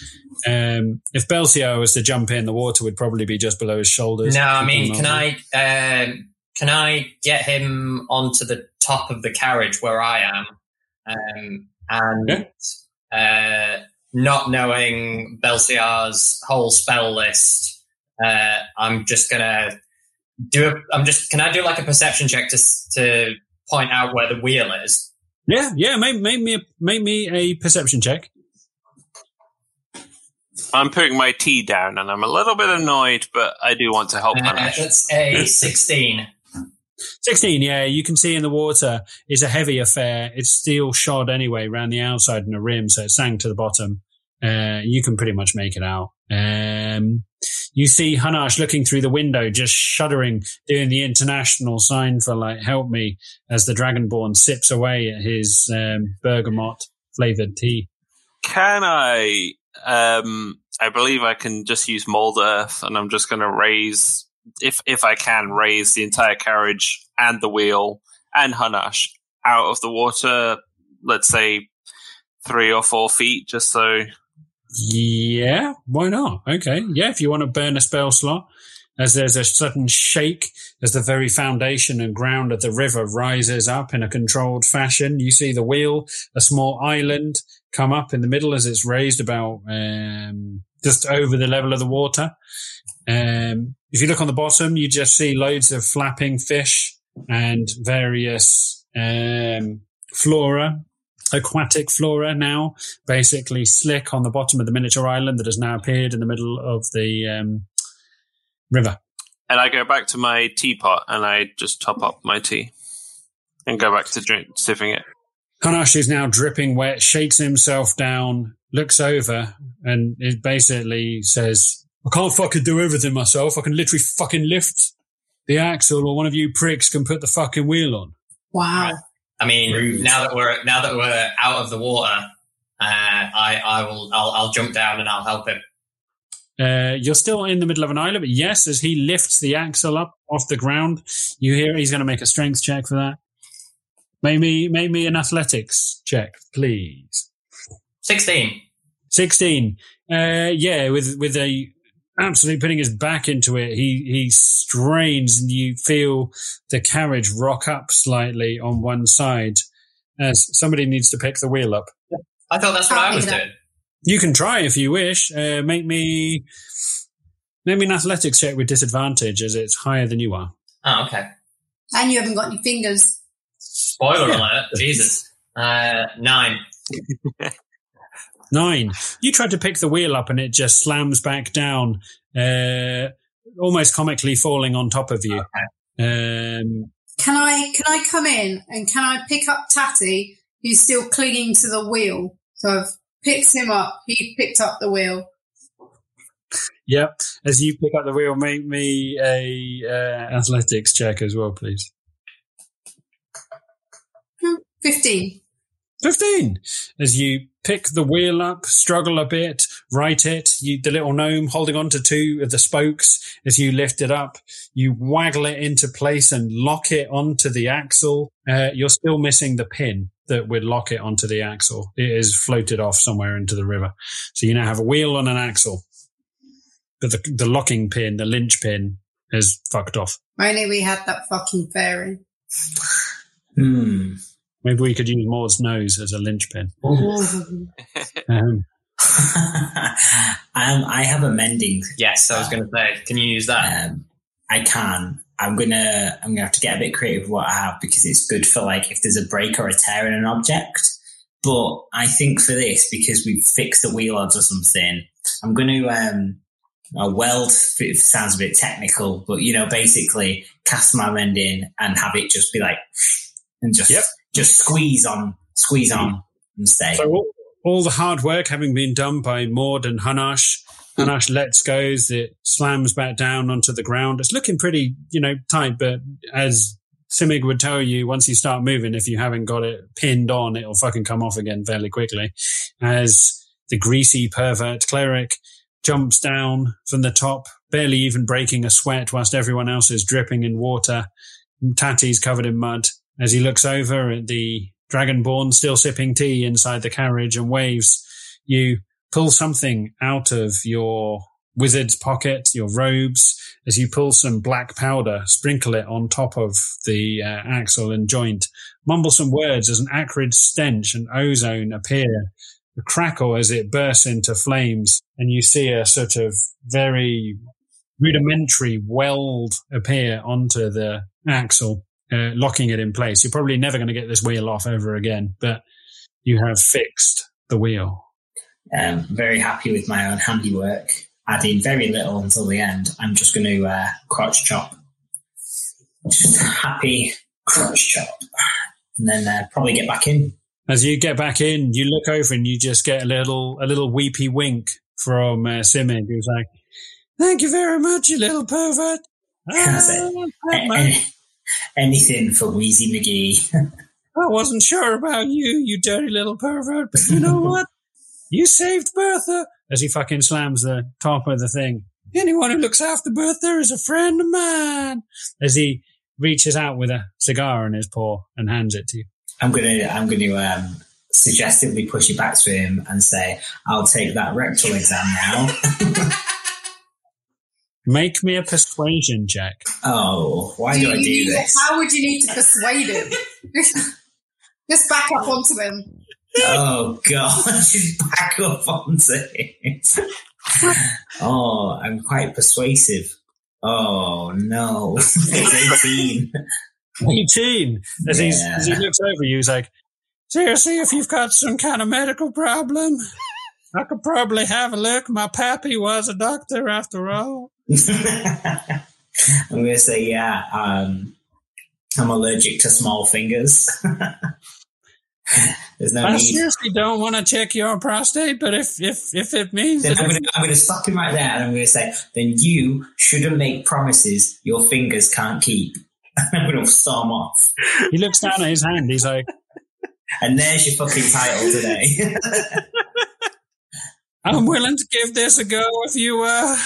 Um, if Belsiar was to jump in, the water would probably be just below his shoulders. No, I mean, can I um, can I get him onto the top of the carriage where I am, um, and uh, not knowing Belsiar's whole spell list, uh, I'm just gonna do a. I'm just. Can I do like a perception check to to point out where the wheel is? Yeah, yeah. Make, make me a, make me a perception check. I'm putting my tea down and I'm a little bit annoyed, but I do want to help Uh, Hanash. that's a sixteen. 16, yeah, you can see in the water it's a heavy affair. It's steel shod anyway around the outside and the rim, so it sank to the bottom. Uh, you can pretty much make it out. Um, you see Hanash looking through the window, just shuddering, doing the international sign for like "help me" as the Dragonborn sips away at his um, bergamot flavored tea. Can I? Um, I believe I can just use mold earth, and I'm just going to raise, if if I can, raise the entire carriage and the wheel and Hanash out of the water. Let's say three or four feet, just so. Yeah, why not? Okay, yeah, if you want to burn a spell slot, as there's a sudden shake as the very foundation and ground of the river rises up in a controlled fashion. You see the wheel, a small island, come up in the middle as it's raised about um, just over the level of the water. Um, if you look on the bottom, you just see loads of flapping fish and various um, flora, aquatic flora now, basically slick on the bottom of the miniature island that has now appeared in the middle of the um, river. And I go back to my teapot and I just top up my tea and go back to drink, sipping it. Hanash is now dripping wet, shakes himself down, looks over, and it basically says, I can't fucking do everything myself. I can literally fucking lift the axle, or one of you pricks can put the fucking wheel on. Wow. I mean, Rude. now that we're now that we're out of the water, uh, I I will I'll, I'll jump down and I'll help him. Uh, you're still in the middle of an island, but yes, as he lifts the axle up off the ground, you hear he's going to make a strength check for that. Make me, make me an athletics check, please. Sixteen. 16. Uh, yeah, with, with a absolutely putting his back into it, he, he strains and you feel the carriage rock up slightly on one side as somebody needs to pick the wheel up. I thought that's what I'll I was pick doing. You can try if you wish. Uh, make me, make me an athletics check with disadvantage as it's higher than you are. Oh, okay. And you haven't got any fingers. Spoiler Yeah. alert. Jesus. Uh, nine. (laughs) Nine. You tried to pick the wheel up and it just slams back down, uh, almost comically falling on top of you. Um, Can I can I come in and can I pick up Tatty, who's still clinging to the wheel? So I've picked him up. He picked up the wheel. Yep. As you pick up the wheel, make me a uh, athletics check as well, please. Hmm, Fifteen. 15. As you pick the wheel up, struggle a bit, right it, you, the little gnome holding on to two of the spokes as you lift it up, you waggle it into place and lock it onto the axle. Uh, you're still missing the pin that would lock it onto the axle. It is floated off somewhere into the river. So you now have a wheel on an axle. But the, the locking pin, the linch pin, is fucked off. Only we had that fucking fairy. Hmm. Maybe we could use Maud's nose as a linchpin. (laughs) Um, um, I have a mending. Yes, I was going to say. Can you use that? Um, I can. I'm gonna. I'm gonna have to get a bit creative with what I have because it's good for like if there's a break or a tear in an object. But I think for this, because we've fixed the wheel odds or something, I'm going to um, a weld. It sounds a bit technical, but you know, basically cast my mending and have it just be like, and just Yep. Just squeeze on, squeeze on, and stay. So all, all the hard work having been done by Maud and Hanash, hmm. Hanash lets goes, it slams back down onto the ground. It's looking pretty, you know, tight, but as Simic would tell you, once you start moving, if you haven't got it pinned on, it'll fucking come off again fairly quickly. As the greasy pervert cleric jumps down from the top, barely even breaking a sweat whilst everyone else is dripping in water. Tatty's covered in mud as he looks over at the dragonborn still sipping tea inside the carriage and waves. You pull something out of your wizard's pocket, your robes, as you pull some black powder, sprinkle it on top of the uh, axle and joint, mumble some words as an acrid stench and ozone appear. The crackle as it bursts into flames, and you see a sort of very rudimentary weld appear onto the axle uh, locking it in place. You're probably never going to get this wheel off ever again, but you have fixed the wheel. Um, very happy with my own handiwork. Adding very little until the end. I'm just going to uh, crotch chop. Just happy crotch chop, and then uh, probably get back in. As you get back in, you look over and you just get a little, a little weepy wink from uh, Simon. Was like, "Thank you very much, you little pervert." That's. A- a- anything for Wheezy McGee. (laughs) I wasn't sure about you, you dirty little pervert, but you know what? You saved Bertha. As he fucking slams the top of the thing. Anyone who looks after Bertha is a friend of mine. As he reaches out with a cigar in his paw and hands it to you. I'm gonna I'm gonna um, suggestively push it back to him and say, "I'll take that rectal exam now." (laughs) Make me a persuasion check. oh, why do I do need- this? How would you need to persuade him? (laughs) Just back up onto him. Oh god, (laughs) just back up onto it. (laughs) Oh, I'm quite persuasive. Oh no, it's 18. 18. As, he's, Yeah. as he looks over you, he's like, Seriously, if you've got some kind of medical problem, I could probably have a look. My pappy was a doctor after all. (laughs) I'm gonna say yeah. Um, I'm allergic to small fingers. (laughs) There's no I need. seriously don't want to check your prostate, but if if if it means Then I'm gonna, I'm gonna stop him right there, and I'm gonna say, then you shouldn't make promises your fingers can't keep. (laughs) I'm gonna storm off. he looks down at his hand, he's like, And there's your fucking title today. "I'm willing to give this a go if you uh."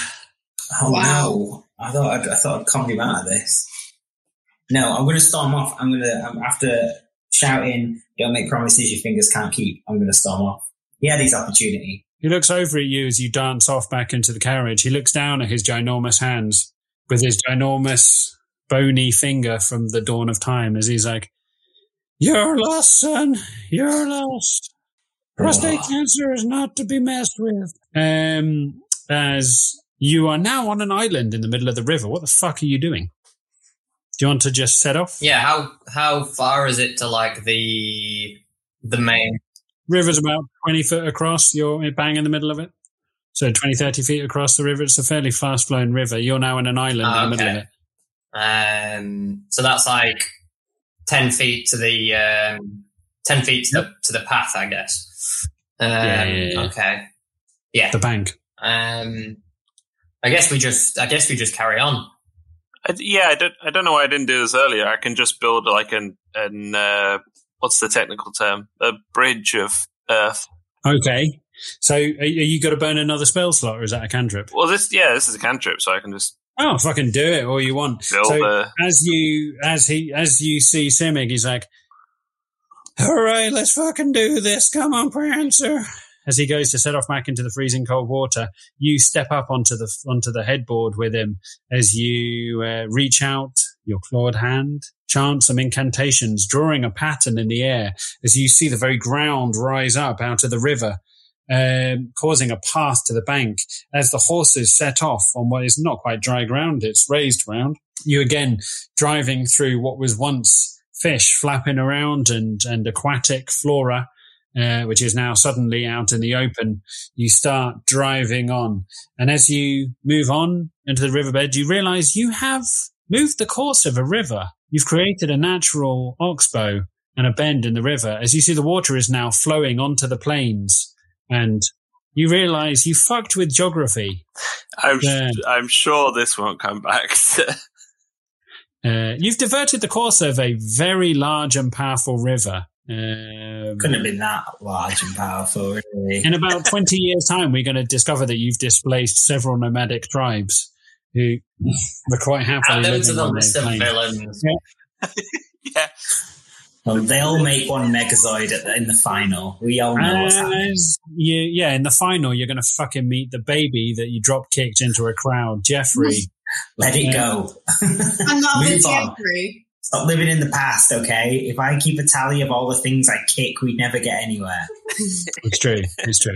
Oh Wow. no! I thought I'd, I thought I'd calm him out of this. No, I'm gonna storm off. I'm gonna um, after shouting, "Don't make promises your fingers can't keep." I'm gonna storm off. He had his opportunity. He looks over at you as you dance off back into the carriage. He looks down at his ginormous hands with his ginormous bony finger from the dawn of time as he's like, You're lost, son. You're lost. Prostate Oh. cancer is not to be messed with. Um, as you are now on an island in the middle of the river. What the fuck are you doing? Do you want to just set off? Yeah, how how far is it to like the the main? River's about 20 foot across. You're bang in the middle of it. So 20, 30 feet across the river. It's a fairly fast flowing river. You're now in an island Ah, in the middle of it. Um, so that's like ten feet to the um, ten feet to the to the path, I guess. Um, Yeah, yeah, yeah. Okay. Yeah. The bank. Um, I guess we just I guess we just carry on. I, yeah, I don't, I don't know why I didn't do this earlier. I can just build like an, an uh, what's the technical term? A bridge of earth. Okay. So are, are you going to burn another spell slot or is that a cantrip? Well, this, yeah, this is a cantrip, so I can just Oh, fucking do it all you want. So a. as you, as he, as you see Simic, he's like, all right, let's fucking do this. Come on, Prancer. As he goes to set off back into the freezing cold water, you step up onto the, onto the headboard with him as you uh, reach out your clawed hand, chant some incantations, drawing a pattern in the air as you see the very ground rise up out of the river, um, causing a path to the bank. As the horses set off on what is not quite dry ground, it's raised ground. You again driving through what was once fish flapping around and, and aquatic flora, uh, which is now suddenly out in the open. You start driving on. And as you move on into the riverbed, you realize you have moved the course of a river. You've created a natural oxbow and a bend in the river. As you see, the water is now flowing onto the plains and you realize you fucked with geography. I'm, Yeah. I'm sure this won't come back. (laughs) Uh, you've diverted the course of a very large and powerful river. Um, Couldn't have been that large and powerful, really. in about (laughs) 20 years' time, we're going to discover that you've displaced several nomadic tribes who were quite happily Add them living to the on list those of plains. villains. yeah, (laughs) Well, they'll make one Megazord at the, in the final. We all know what's happening. You, yeah, in the final, you're going to fucking meet the baby that you drop kicked into a crowd, Jeffrey. (laughs) Let it Yeah. go. Another Move on. Jeffrey. Stop living in the past, okay? If I keep a tally of all the things I kick, we'd never get anywhere. (laughs) It's true. It's true.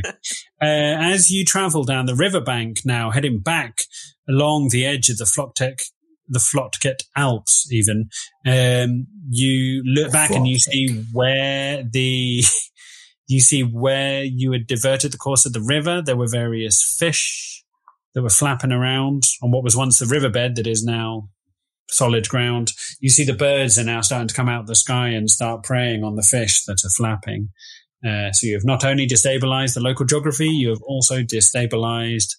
Uh, as you travel down the riverbank now, heading back along the edge of the Floptek, the Flotket Alps, even, um, you look back and you see where the, (laughs) you see where you had diverted the course of the river. There were various fish that were flapping around on what was once the riverbed that is now solid ground. You see the birds are now starting to come out of the sky and start preying on the fish that are flapping. Uh, so you have not only destabilized the local geography, you have also destabilized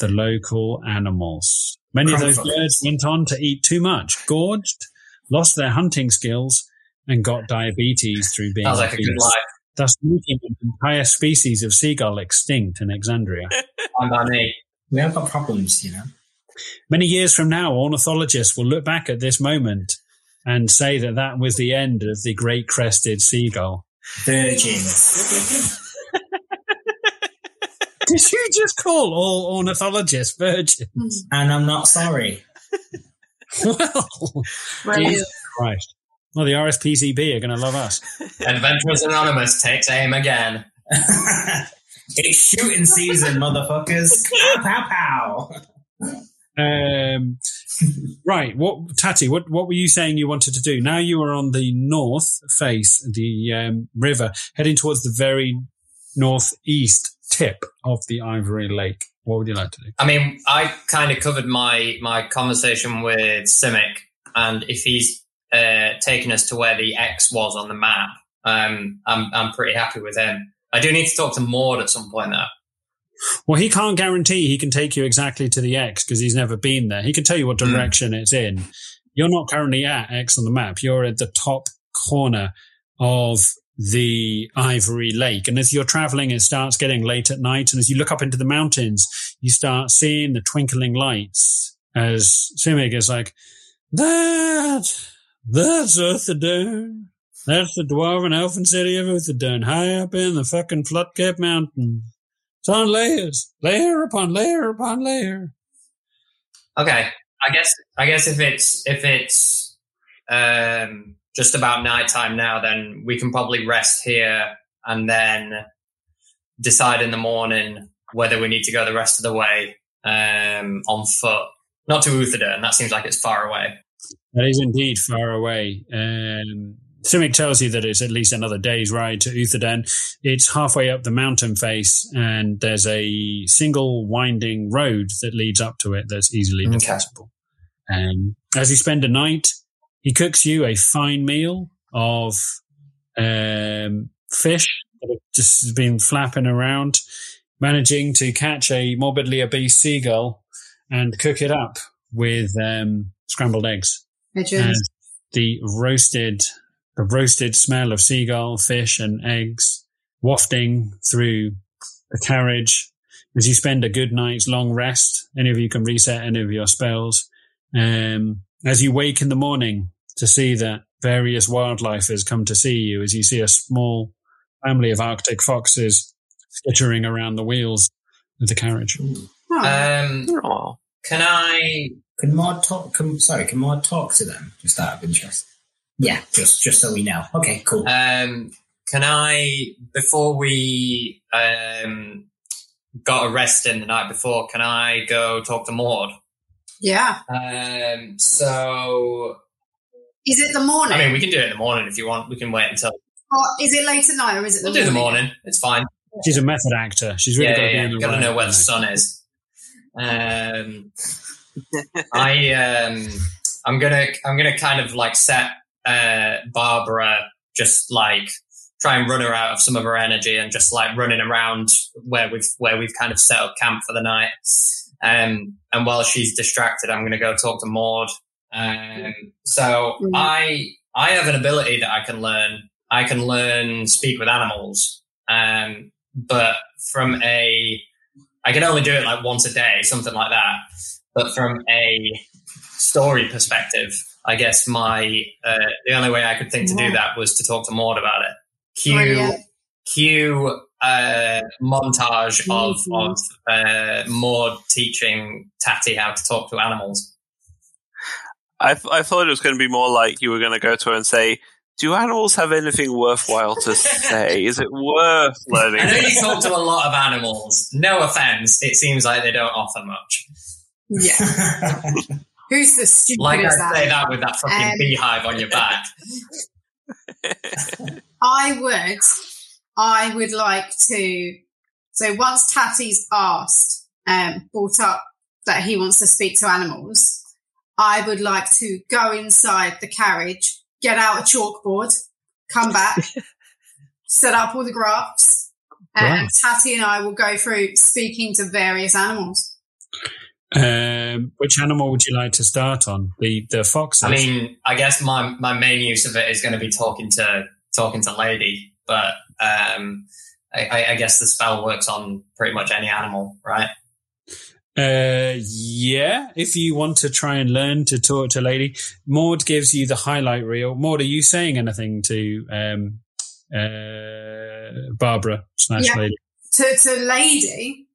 the local animals. Many of those birds went on to eat too much, gorged, lost their hunting skills, and got diabetes through being Sounds like a good life. thus making an entire species of seagull extinct in Exandria. (laughs) Fine by me. We have got problems, you know. Many years from now, ornithologists will look back at this moment and say that that was the end of the great crested seagull. Virgins. (laughs) Did you just call all ornithologists virgins? (laughs) and I'm not sorry. (laughs) Well, Well, Jesus Christ. Well, the RSPCB are going to love us. Adventurers Anonymous takes aim again. it's shooting season, motherfuckers. Pow, pow, pow. Um, right. What, Tati, what, what were you saying you wanted to do? Now you are on the north face, the um, river, heading towards the very northeast tip of the Ivory Lake. What would you like to do? I mean, I kind of covered my my conversation with Simic, and if he's uh, taken us to where the X was on the map, um, I'm I'm pretty happy with him. I do need to talk to Maud at some point, though. Well, he can't guarantee he can take you exactly to the X because he's never been there. He can tell you what Mm. direction it's in. You're not currently at X on the map. You're at the top corner of the Ivory Lake. And as you're traveling, it starts getting late at night. And as you look up into the mountains, you start seeing the twinkling lights as Simic is like, that, that's Uthadurn. That's the dwarven elfin city of Uthadurn, high up in the fucking flood-capped mountains. It's on layers, layer upon layer upon layer. Okay, I guess I guess if it's if it's um, just about nighttime now, then we can probably rest here and then decide in the morning whether we need to go the rest of the way um, on foot. Not to Uthadurn, that seems like it's far away. That is indeed far away. Um, Simic tells you that it's at least another day's ride to Uthadurn. It's halfway up the mountain face, and there's a single winding road that leads up to it that's easily Okay. defensible. Um, as you spend a night, he cooks you a fine meal of um, fish that have just been flapping around, managing to catch a morbidly obese seagull and cook it up with um, scrambled eggs pigeons. and the roasted the roasted smell of seagull, fish, and eggs wafting through the carriage as you spend a good night's long rest. Any of you can reset any of your spells. Um, as you wake in the morning to see that various wildlife has come to see you, as you see a small family of Arctic foxes skittering around the wheels of the carriage. Um, can I? Can Maud talk? Can, sorry, can Maud talk to them? Just out of interest. Yeah, just just so we know. Okay, cool. Um, can I? Before we um, got arrested the night before, can I go talk to Maud? yeah. Um, so Is it the morning? I mean, we can do it in the morning if you want. We can wait until or is it late at night or is it the we'll do the morning? morning. It's fine. She's a method actor. She's really yeah, got to yeah, be yeah. in the Got to know where the sun is. Um, I um, I'm gonna I'm gonna kind of like set uh, Barbara just like try and run her out of some of her energy and just like running around where we've where we've kind of set up camp for the night. Um, and while she's distracted, I'm gonna go talk to Maud. Um, so Mm. I I have an ability that I can learn. I can learn speak with animals. Um, but from a I can only do it like once a day, something like that. But from a story perspective, I guess my uh, the only way I could think to do that was to talk to Maud about it. Cue Brilliant. cue uh, montage of of uh, Maud teaching Tatty how to talk to animals. I, th- I thought it was going to be more like you were going to go to her and say, "Do animals have anything worthwhile to say? (laughs) Is it worth learning?" I know you this?" talk to a lot of animals. No offense, it seems like they don't offer much. Yeah. (laughs) Who's the stupid Like I that? say that with that fucking Um, beehive on your back. (laughs) I would, I would like to. So once Tatty's asked, um, brought up that he wants to speak to animals, I would like to go inside the carriage, get out a chalkboard, come back, (laughs) set up all the graphs, and Tatty and I will go through speaking to various animals. Um, which animal would you like to start on? The the foxes. I mean, I guess my my main use of it is going to be talking to talking to Lady, but um, I, I, I guess the spell works on pretty much any animal, right? Uh, yeah, if you want to try and learn to talk to lady, Maud gives you the highlight reel. Maud, are you saying anything to um, uh, Barbara slash Yeah. lady? To to Lady.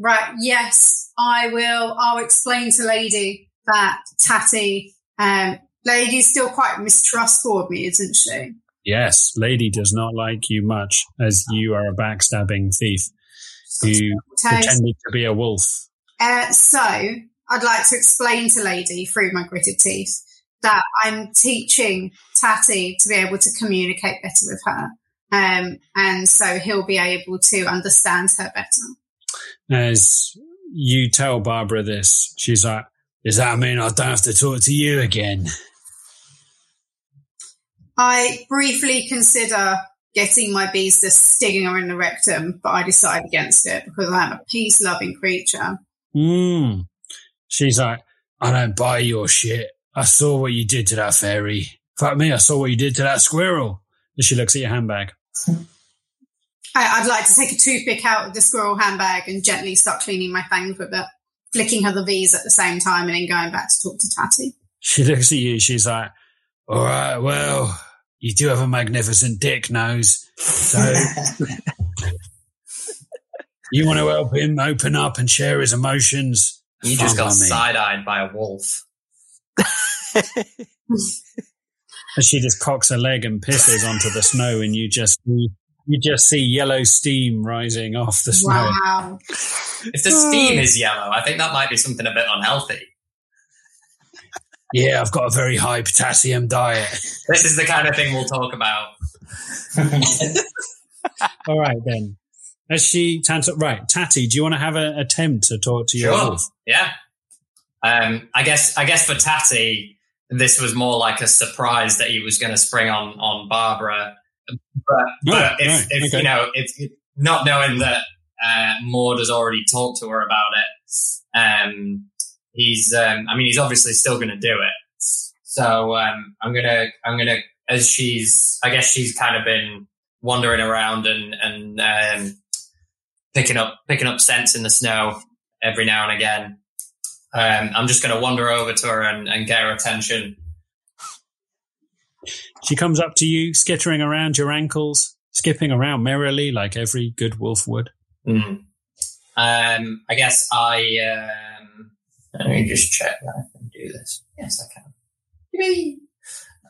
Right. Yes, I will. I'll explain to Lady that Tatty. Um, Lady's still quite mistrustful of me, isn't she? Yes, lady does not like you much as you are a backstabbing thief who pretended to be a wolf. Uh, so I'd like to explain to Lady through my gritted teeth that I'm teaching Tatty to be able to communicate better with her. Um, and so he'll be able to understand her better. As you tell Barbara this, she's like, "Does that mean I don't have to talk to you again?" I briefly consider getting my bees to stinging her in the rectum, but I decide against it because I'm a peace loving creature. Hmm. She's like, "I don't buy your shit. I saw what you did to that fairy. Fuck me, I saw what you did to that squirrel." And she looks at your handbag. I, I'd like to take a toothpick out of the squirrel handbag and gently start cleaning my fangs with it, flicking her the V's at the same time and then going back to talk to Tatty. She looks at you. She's like, "All right, well, you do have a magnificent dick nose, so (laughs) you want to help him open up and share his emotions." You just got me. side eyed by a wolf. (laughs) And she just cocks her leg and pisses onto the snow, and you just you just see yellow steam rising off the snow. Wow. If the steam is yellow, I think that might be something a bit unhealthy. Yeah, I've got a very high potassium diet. This is the kind of thing we'll talk about. (laughs) All right then. As she turns up, right, Tatty, do you want to have an attempt to talk to your Sure. wolf? Yeah. Um, I guess I guess for Tatty, this was more like a surprise that he was going to spring on on Barbara. But, but if, right, if okay. you know, if not knowing that uh, Maud has already talked to her about it, um, he's um, I mean he's obviously still going to do it. So um, I'm gonna I'm gonna as she's I guess she's kind of been wandering around and and um, picking up picking up scents in the snow every now and again. Um, I'm just going to wander over to her and, and get her attention. She comes up to you, skittering around your ankles, skipping around merrily like every good wolf would. Mm. Um, I guess I. Um, let me just check that I can do this. Yes, I can.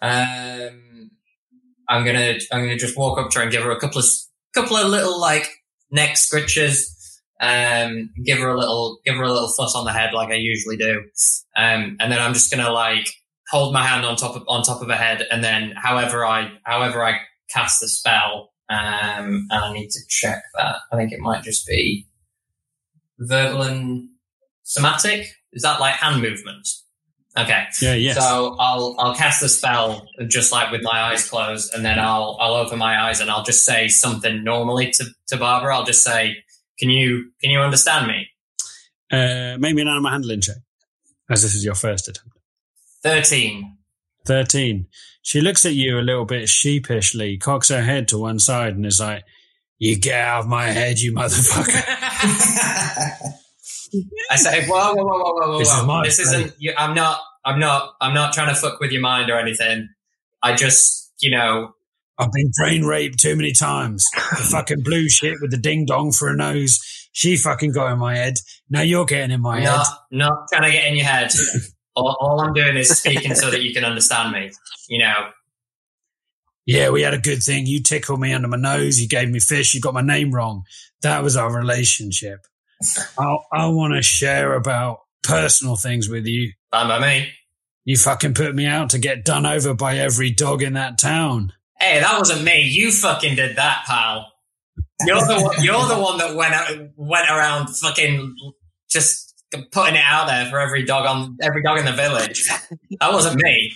Um, I'm gonna I'm gonna just walk up to her and give her a couple of couple of little like neck scritches. Um, give her a little give her a little fuss on the head like I usually do. Um, and then I'm just gonna like hold my hand on top of on top of her head, and then however I however I cast the spell, um, and I need to check that. I think it might just be verbal and somatic. Is that like hand movement? Okay. Yeah, yes. So I'll I'll cast the spell just like with my eyes closed, and then I'll I'll open my eyes and I'll just say something normally to, to Barbara. I'll just say, "Can you can you understand me?" uh, maybe an animal handling check, as this is your first attempt. Thirteen. 13. She looks at you a little bit sheepishly, cocks her head to one side, and is like, You get out of my head, you motherfucker. (laughs) (laughs) I say, "Whoa, whoa, whoa, whoa, whoa, whoa! This is whoa. my This isn't. You, I'm not. I'm not. I'm not trying to fuck with your mind or anything. I just, you know, I've been brain raped too many times. The (laughs) fucking blue shit with the ding dong for a nose. She fucking got in my head. Now you're getting in my head. not not trying to get in your head. All, all I'm doing is speaking so that you can understand me. You know, Yeah, we had a good thing. You tickled me under my nose. You gave me fish. You got my name wrong. That was our relationship. I, I want to share about personal things with you. fine by me. You fucking put me out to get done over by every dog in that town. Hey, that wasn't me. You fucking did that, pal. You're the one, you're the one that went out, went around fucking just putting it out there for every dog on every dog in the village. That wasn't me.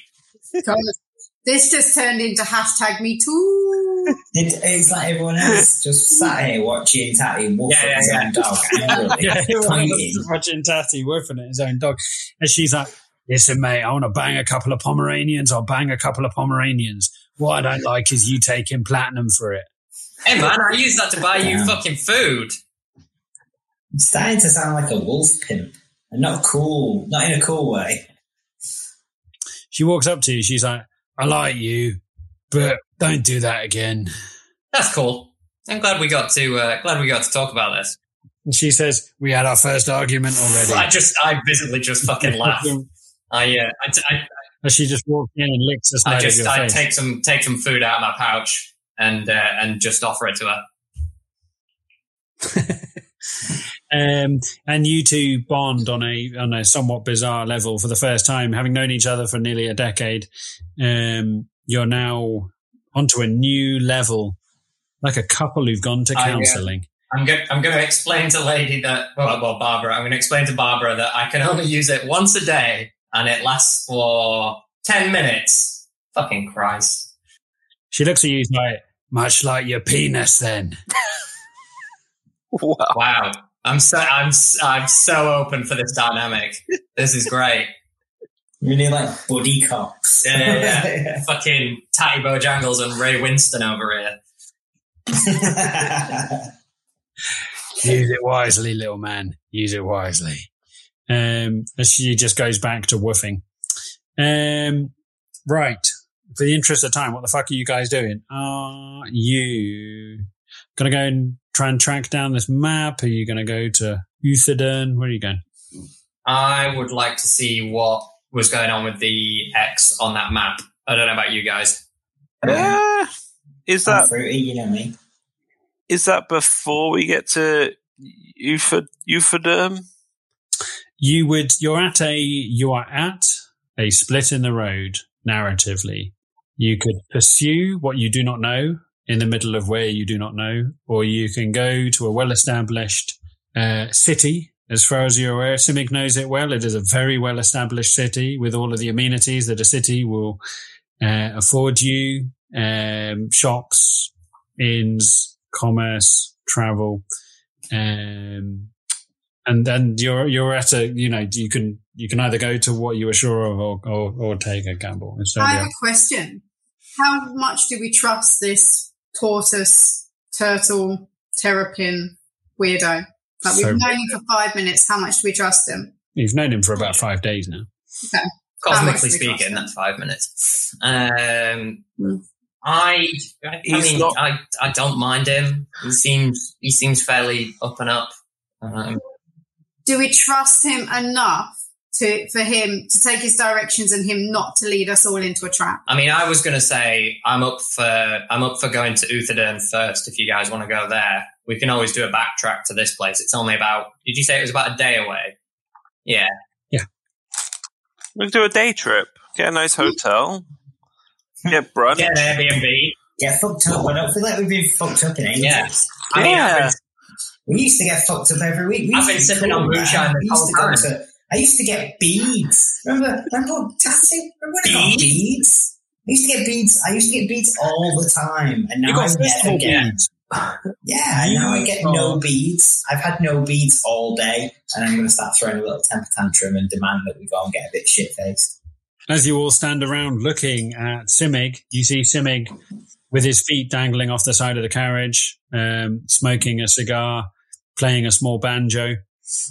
This just turned into hashtag me too. It, it's like everyone else just sat here watching Tatty woof Yeah, at his yeah, own dog angrily, (laughs) yeah, pointing. watching Tatty woofing at his own dog. And she's like, listen, mate, I want to bang a couple of Pomeranians. I'll bang a couple of Pomeranians. What I don't like is you taking platinum for it. Hey man, I use that to buy you fucking food. It's starting to sound like a wolf pimp. And not cool, not in a cool way. She walks up to you. She's like, I like you, but don't do that again. That's cool. I'm glad we got to uh, glad we got to talk about this. And she says, we had our first argument already. (laughs) I just I visibly just fucking laugh. (laughs) I uh, I, I, As she just walks in and licks the I side of just your I face. take some take some food out of my pouch and uh, and just offer it to her. (laughs) um, and you two bond on a on a somewhat bizarre level for the first time, having known each other for nearly a decade. Um, you're now onto a new level, like a couple who've gone to uh, counselling. I'm going I'm going to explain to Lady that well, well Barbara I'm going to explain to Barbara that I can only use it once a day and it lasts for ten minutes. Fucking Christ! She looks at you like, much like your penis. Then (laughs) Wow. Wow, I'm so I'm s- I'm so open for this dynamic. This is great. Really like buddy cops. Yeah, yeah, yeah. (laughs) Fucking Tatty Bojangles and Ray Winstone over here. (laughs) use it wisely, little man. Use it wisely. Um, and she just goes back to woofing. Um, right. For the interest of time, what the fuck are you guys doing? Are you gonna go and try and track down this map? Are you gonna go to Uthadurn? Where are you going? I would like to see what was going on with the X on that map. I don't know about you guys. Uh, is that fruity, you know me. is that before we get to euphod- euphoderm? You would. You're at a. You are at a split in the road. Narratively, you could pursue what you do not know in the middle of where you do not know, or you can go to a well-established uh, city. As far as you're aware, Simic knows it well. It is a very well-established city with all of the amenities that a city will uh, afford you: um, shops, inns, commerce, travel. Um, and then you're you're at a you know you can you can either go to what you were sure of or or, or take a gamble. I have a question. How much do we trust this tortoise, turtle, terrapin weirdo? Like we've known him for five minutes. How much do we trust him? You've known him for about five days now. How much Cosmically do we trust speaking, that's five minutes. Um, Hmm. I, I mean, not- I, I don't mind him. He seems, he seems fairly up and up. Um, Do we trust him enough to for him to take his directions and him not to lead us all into a trap? I mean, I was going to say I'm up for, I'm up for going to Uthadurn first. If you guys want to go there, we can always do a backtrack to this place. It's only about, did you say it was about a day away? Yeah. Yeah. We can do a day trip. Get a nice hotel. Get brunch. Get an Airbnb. Get fucked up. I don't feel like we've been fucked up in ages. Yeah. I mean, I've Yeah. been- We used to get fucked up every week. We I've used been to be sipping on moonshine We this used whole to go time. I used to get beads. Remember? Remember Tassie? Remember when I got Beads? I used to get beads. I used to get beads all the time, and now I never get. beads. (sighs) Yeah, now I get no beads. I've had no beads all day, and I'm going to start throwing a little temper tantrum and demand that we go and get a bit shit faced. As you all stand around looking at Simic, you see Simic with his feet dangling off the side of the carriage, um, smoking a cigar, playing a small banjo.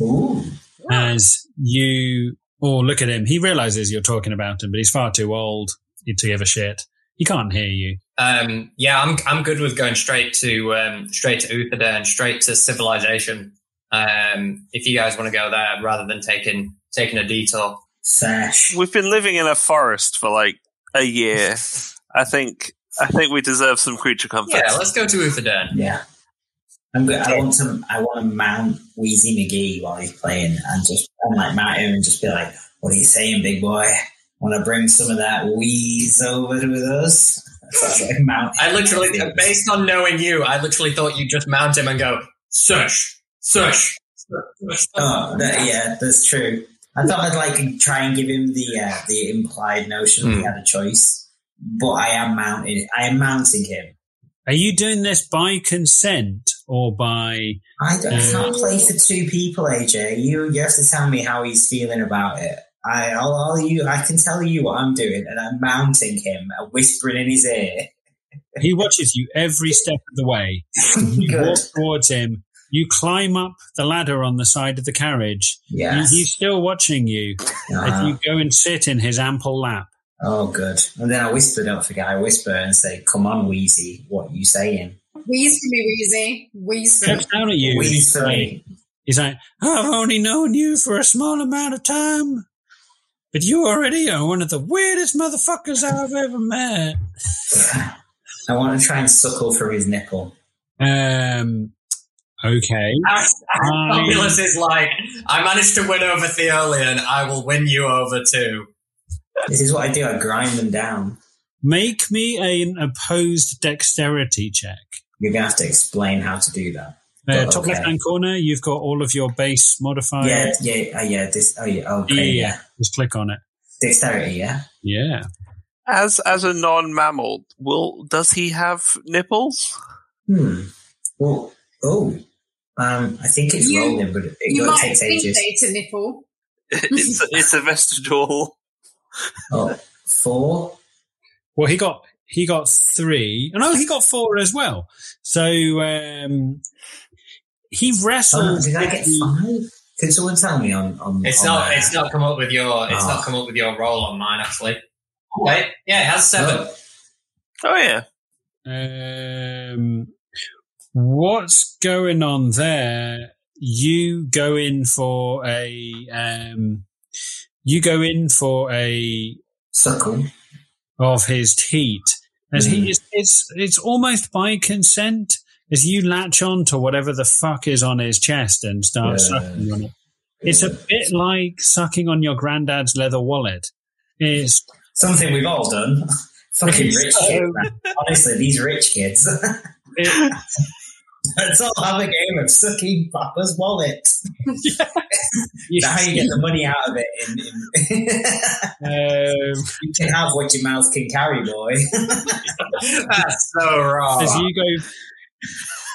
Ooh. As you all look at him, he realizes you're talking about him, but he's far too old to give a shit. He can't hear you. Um, yeah, I'm I'm good with going straight to um, straight to Uthadurn, straight to civilization. Um, if you guys want to go there, rather than taking taking a detour. Sash. We've been living in a forest for like a year. (laughs) I think I think we deserve some creature comfort. Yeah, let's go to Uthadurn. Yeah. I'm good. I want to. I want to mount Wheezy McGee while he's playing, and just and like mount him and just be like, "What are you saying, big boy? Want to bring some of that wheeze over with us?" (laughs) So I like. I literally, based on knowing you, I literally thought you'd just mount him and go sush sush. sush. Oh, that, yeah, that's true. I thought I'd like try and give him the uh, the implied notion that he had a choice. but I am mounting. I am mounting him. Are you doing this by consent or by? I, don't, I can't play for two people, AJ. You you have to tell me how he's feeling about it. I, I'll, I'll you. I can tell you what I'm doing, and I'm mounting him, and whispering in his ear. (laughs) He watches you every step of the way. (laughs) You walk towards him. You climb up the ladder on the side of the carriage. Yes. He's still watching you Uh-huh. you go and sit in his ample lap. Oh, good. And then I whisper. Don't forget, I whisper and say, "Come on, Wheezy, what you saying?" Wheeze for me, Wheezy. Wheeze for me. Steps down at you. Wheeze He's for like, me. he's like, I've only known you for a small amount of time, but you already are one of the weirdest motherfuckers I've ever met. (laughs) I want to try and suckle through his nipple. Um, okay. (laughs) Fabulous is like, I managed to win over Theolian. I will win you over too. This is what I do. I grind them down. Make me an opposed dexterity check. You're gonna have to explain how to do that. Uh, Oh, top okay. left hand corner, you've got all of your base modifiers. Yeah, yeah, uh, yeah. This. Oh, yeah. Okay. Yeah, Yeah. yeah. Just click on it. Dexterity. Yeah. Yeah. As as a non mammal, will does he have nipples? Hmm. Well. Oh. Um. I think it's You- rolling, but it, You it might takes think ages. it's a nipple. (laughs) it's it's a vestigial. Oh, four. Well, he got he got three. Oh, no, he got four as well. So um, he Oh, wrestled. did I get five? Can someone tell me on on? It's on not. that? It's not come up with your. It's Oh. not come up with your role on mine actually. Wait, yeah, it has seven. Oh, Oh yeah. Um, what's going on there? You go in for a um, you go in for a suckle. of his teat as Mm. he is it's it's almost by consent as you latch on to whatever the fuck is on his chest and start Yeah. sucking on it. It's a bit like sucking on your granddad's leather wallet. It's something we've all done. (laughs) Fucking rich so- kids. Honestly, these rich kids. (laughs) it, Let's all have a game of sucking Papa's wallet. you, That's how you get the money out of it. In, in um, (laughs) you can have what your mouth can carry, boy. (laughs) That's so wrong. as you go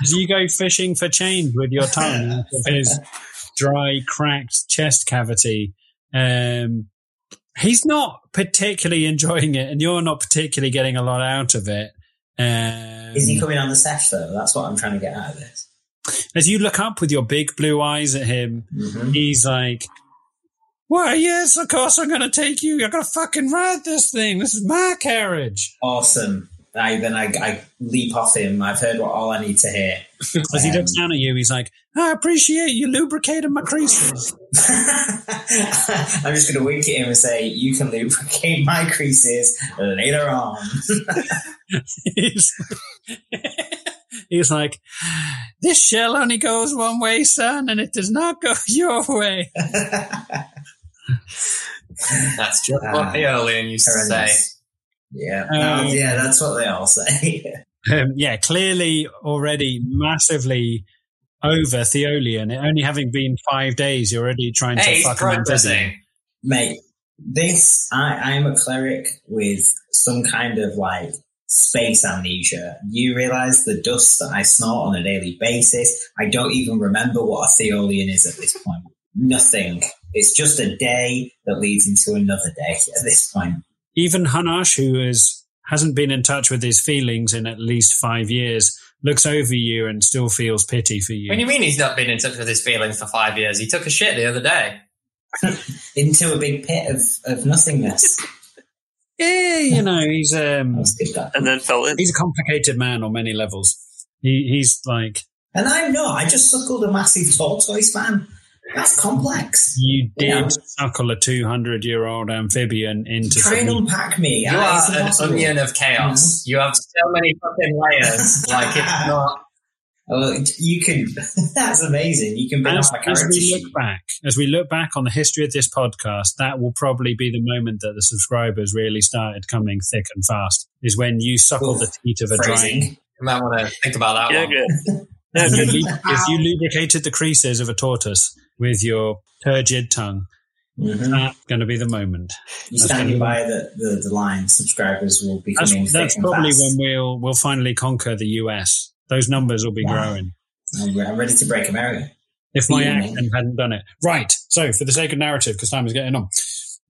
as you go fishing for change with your tongue (laughs) out of his dry, cracked chest cavity. Um, he's not particularly enjoying it, and you're not particularly getting a lot out of it. Um, Is he coming on the sesh though? That's what I'm trying to get out of this. as you look up with your big blue eyes at him, hmm he's like, "Why, yes, of course I'm going to take you. You're going to fucking ride this thing. This is my carriage." Awesome. I, then I, I leap off him. I've heard what all I need to hear. (laughs) As he Um, looks down at you, he's like, "I appreciate you lubricating my creases." (laughs) I'm just going to wink at him and say, "You can lubricate my creases later on." (laughs) he's, (laughs) he's like, this shell only goes one way, son, and it does not go your way. That's just Ah, what Theolian used to say. Yeah, Um, No, yeah, that's what they all say. Um, yeah, clearly already massively over Theolian. It only having been five days, you're already trying Hey, to he's fuck him and busy. Mate, this I, I am a cleric with some kind of like space amnesia. You realize the dust that I snort on a daily basis. I don't even remember what a Theolian is at this point. Nothing. It's just a day that leads into another day at this point. Even Hanash, who is hasn't been in touch with his feelings in at least five years, looks over you and still feels pity for you. What do you mean he's not been in touch with his feelings for five years? He took a shit the other day. (laughs) Into a big pit of, of nothingness. (laughs) yeah, you know, he's um, I'll skip that. And then fell in. he's a complicated man on many levels. He, he's like And I'm not. I just suckled a massive tortoise, man. That's complex. you did Yeah. suckle a two hundred year old amphibian into Try and some- unpack me. You Uh, are an impossible. onion of chaos. You have so many fucking layers. (laughs) Like it's not. You can. (laughs) That's amazing. You can build As, up a as we look back, as we look back on the history of this podcast, that will probably be the moment that the subscribers really started coming thick and fast. Is when you suckle Oof. the teat of a giant. Phrasing. You might want to think about that Yeah, one. good. Yeah, you, good. if you lubricated the creases of a tortoise with your turgid tongue, Mhm. That's going to be the moment. You That's standing by the, the, the line, subscribers will be coming that's and probably fast. when we'll we'll finally conquer the US. Those numbers will be Wow. growing. I'm I'm ready to break America. If my Yeah. accent hadn't done it. Right. So, for the sake of narrative, because time is getting on,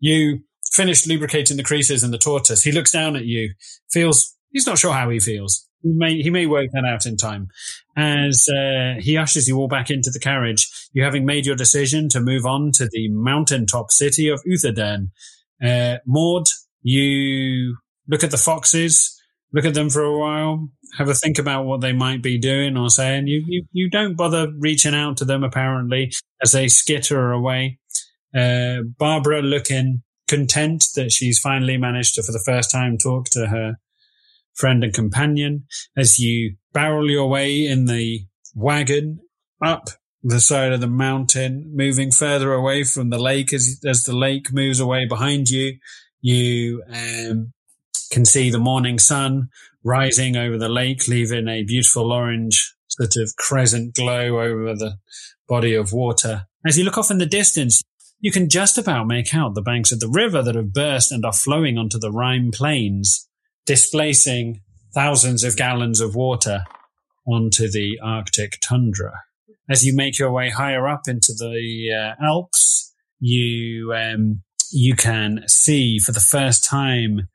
you finish lubricating the creases in the tortoise. He looks down at you, feels, he's not sure how he feels. He may, he may work that out in time. As uh, he ushers you all back into the carriage, you having made your decision to move on to the mountaintop city of Uthadurn. Uh, Maud, you look at the foxes, look at them for a while, have a think about what they might be doing or saying. You, you, you don't bother reaching out to them apparently as they skitter away. Uh, Barbara looking content that she's finally managed to, for the first time, talk to her friend and companion as you barrel your way in the wagon up the side of the mountain, moving further away from the lake as, as the lake moves away behind you. You, um, can see the morning sun rising over the lake, leaving a beautiful orange sort of crescent glow over the body of water. As you look off in the distance, you can just about make out the banks of the river that have burst and are flowing onto the Rhine plains, displacing thousands of gallons of water onto the Arctic tundra. As you make your way higher up into the uh, Alps, you um, you can see for the first time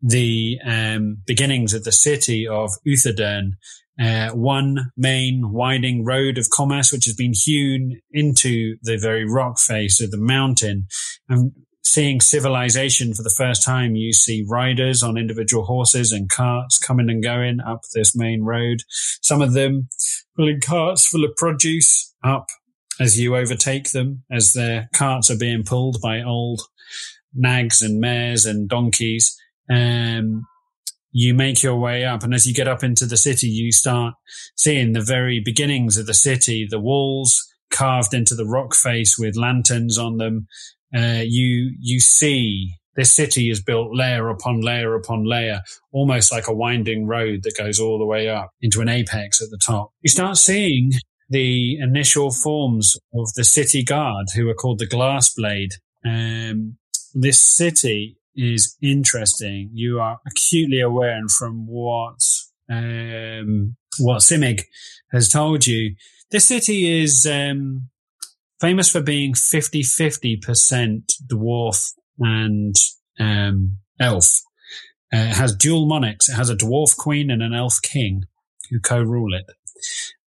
the um, beginnings of the city of Uthadurn, uh, one main winding road of commerce which has been hewn into the very rock face of the mountain. And seeing civilization for the first time, you see riders on individual horses and carts coming and going up this main road. Some of them pulling carts full of produce up as you overtake them, as their carts are being pulled by old nags and mares and donkeys um, you make your way up. And as you get up into the city, you start seeing the very beginnings of the city, the walls carved into the rock face with lanterns on them. Uh, you, you see this city is built layer upon layer upon layer, almost like a winding road that goes all the way up into an apex at the top. You start seeing the initial forms of the city guard who are called the glass blade. Um, this city is interesting. You are acutely aware, and from what um, what Simic has told you, this city is um, famous for being 50-50% dwarf and um, elf. Uh, it has dual monarchs. It has a dwarf queen and an elf king who co-rule it.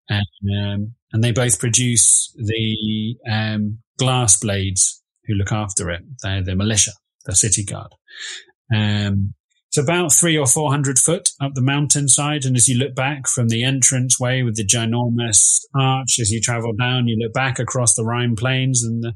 And, um, and they both produce the um, glass blades who look after it. They're the militia the city guard. Um, it's about three or four hundred foot up the mountainside, and as you look back from the entrance way with the ginormous arch, as you travel down, you look back across the Rhine plains, and the,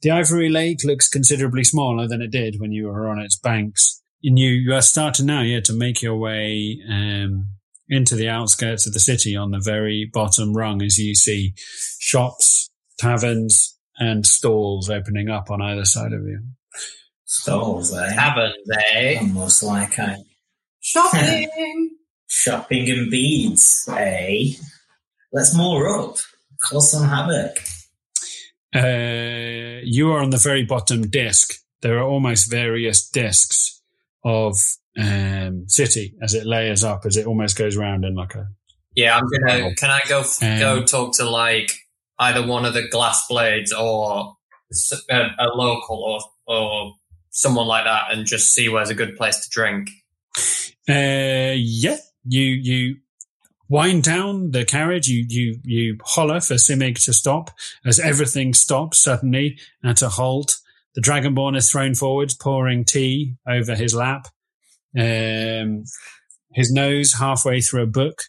the Ivory Lake looks considerably smaller than it did when you were on its banks. And you, you are starting now, yeah, to make your way um, into the outskirts of the city on the very bottom rung, as you see shops, taverns, and stalls opening up on either side of you. Stalls, eh? Taverns, eh? Almost like I Shopping. (laughs) shopping and beads, eh? Let's more up. Cause some havoc. Uh, you are on the very bottom desk. There are almost various desks of um, city as it layers up, as it almost goes round in like a. Yeah, I'm gonna. Can I go f- Um, go talk to like either one of the glass blades or a local or or someone like that, and just see where's a good place to drink? Uh, yeah, you you wind down the carriage. You you you holler for Simic to stop as everything stops suddenly at a halt. The dragonborn is thrown forwards, pouring tea over his lap. Um, his nose halfway through a book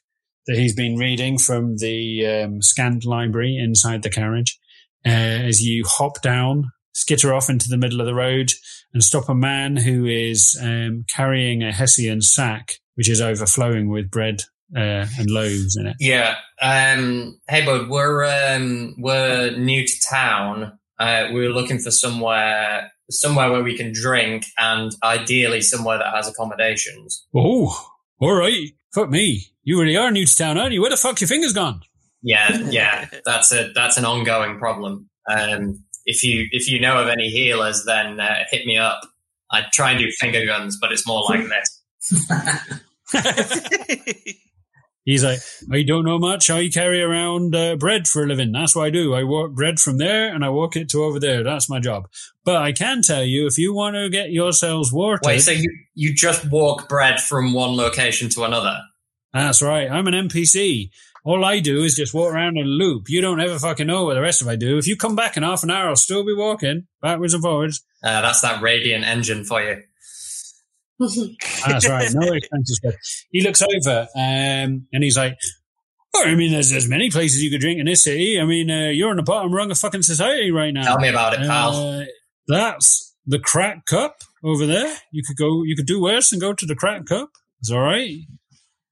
that he's been reading from the um, scanned library inside the carriage. Uh, as you hop down, skitter off into the middle of the road, and stop a man who is um, carrying a Hessian sack, which is overflowing with bread uh, and loaves in it. Yeah. Um, hey, bud, we're um, we're new to town. Uh, we were looking for somewhere somewhere where we can drink, and ideally somewhere that has accommodations. Oh, all right. Fuck me. You really are new to town, aren't you? Where the fuck your fingers gone? Yeah, yeah, that's a that's an ongoing problem. Um, if you if you know of any healers, then uh, hit me up. I try and do finger guns, but it's more like this. (laughs) He's like, I don't know much. I carry around uh, bread for a living. That's what I do. I walk bread from there and I walk it to over there. That's my job. But I can tell you, if you want to get yourselves watered, Wait, so you you just walk bread from one location to another? that's right. I'm an NPC. All I do is just walk around in a loop. You don't ever fucking know what the rest of I do. If you come back in half an hour, I'll still be walking backwards and forwards. Uh, that's that radiant engine for you. That's right. No (laughs) expenses. He looks over um, and he's like, oh, I mean, there's, there's many places you could drink in this city. I mean, uh, you're on the bottom rung of fucking society right now. Tell me about it, pal. Uh, that's the crack cup over there. You could go, you could do worse and go to the crack cup. It's all right.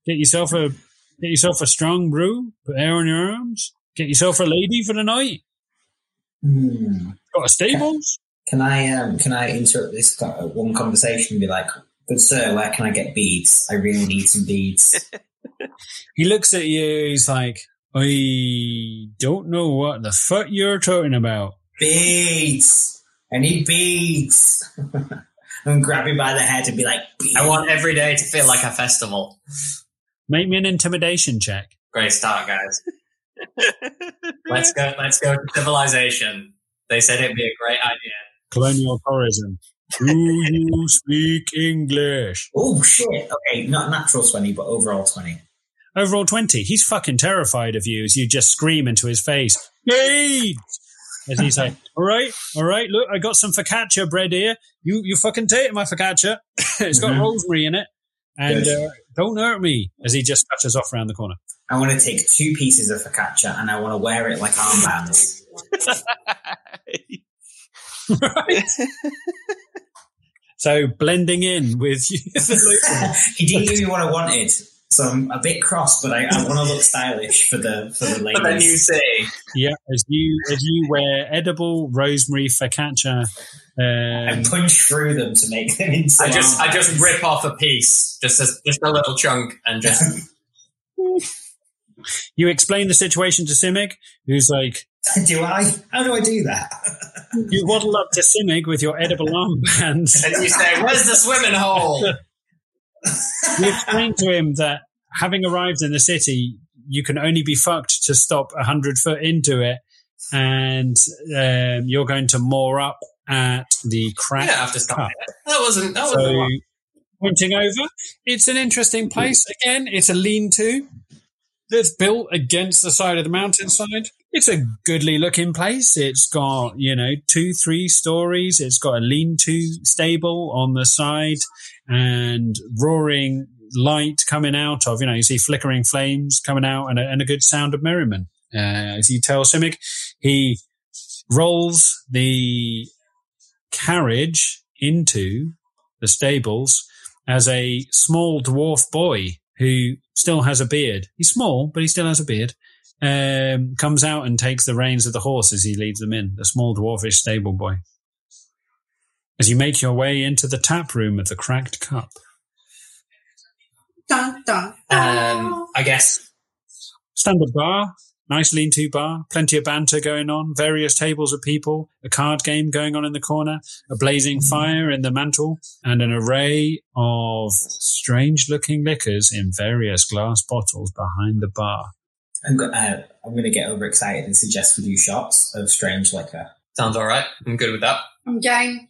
Get yourself a, get yourself a strong brew, put air on your arms, get yourself a lady for the night. Hmm. Got a stables. Can I um, can I interrupt this uh, one conversation and be like, "Good sir, where can I get beads? I really need some beads." (laughs) He looks at you. He's like, I don't know what the fuck you're talking about. beads. I need beads. (laughs) and grab him by the head and be like, beads. I want every day to feel like a festival. Make me an intimidation check. Great start, guys. (laughs) Let's go. Let's go to civilization. They said it'd be a great idea. Colonial tourism. Do you (laughs) speak English? Oh shit! Okay, not natural twenty, but overall twenty. Overall 20. He's fucking terrified of you as you just scream into his face. Hey! As he's like, (laughs) all right, all right, look, I got some focaccia bread here. You you fucking take my focaccia. it's got Mhm. rosemary in it. And Good. uh, don't hurt me. As he just scutters off around the corner. I want to take two pieces of focaccia and I want to wear it like armbands. (laughs) Right. (laughs) so blending in with you. (laughs) he didn't give me what I wanted, so I'm a bit cross, but I, I want to look stylish for the for the ladies. But then you ladies. say, yeah, as you as you wear edible rosemary focaccia. I Um, punch through them to make them into. I just, I just rip off a piece, just a, just a little chunk, and just (laughs) you explain the situation to Simic, who's like, (laughs) do I? How do I do that? you waddle up to Simic with your edible (laughs) armbands. and you say, "Where's the swimming hole?" You explain to him that having arrived in the city, you can only be fucked to stop a hundred foot into it, and um, you're going to moor up at the crack. have to stop That wasn't. That So, wasn't. pointing over, it's an interesting place. Again, it's a lean-to that's built against the side of the mountainside. It's a goodly looking place. It's got, you know, two, three stories. It's got a lean-to stable on the side and roaring light coming out of, you know, you see flickering flames coming out and a, and a good sound of merriment. Uh, as you tell Simic, he rolls the carriage into the stables as a small dwarf boy who still has a beard. He's small, but he still has a beard. Um, comes out and takes the reins of the horse as he leads them in. The small dwarfish stable boy. As you make your way into the tap room of the Cracked Cup, Dun, dun, dun. Um, I guess standard bar, nice lean-to bar, plenty of banter going on, various tables of people, a card game going on in the corner, a blazing fire in the mantel, and an array of strange-looking liquors in various glass bottles behind the bar. I'm, go- uh, I'm going to get overexcited and suggest we do shots of strange liquor. sounds all right. I'm good with that. I'm game.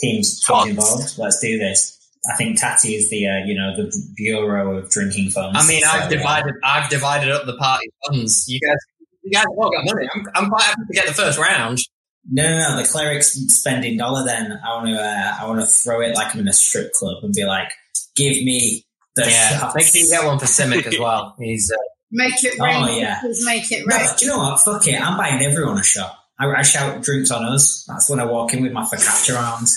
Teams, Shots. teams involved. Let's do this. I think Tati is the uh, you know the bureau of drinking funds. I mean, so, I've divided. I've divided up the party funds. You guys, you guys all got money. I'm, I'm quite happy to get the first round. No, no, no. The cleric's spending dollar. Then I want to. Uh, I want to throw it like I'm in a strip club and be like, "Give me the Yeah, shots." make sure you get one for Simic as well. (laughs) He's uh, Make it Oh, yeah. Just Make it No, do you know what? Fuck it. I'm buying everyone a shot. I, I shout drinks on us. That's when I walk in with my focaccia arms.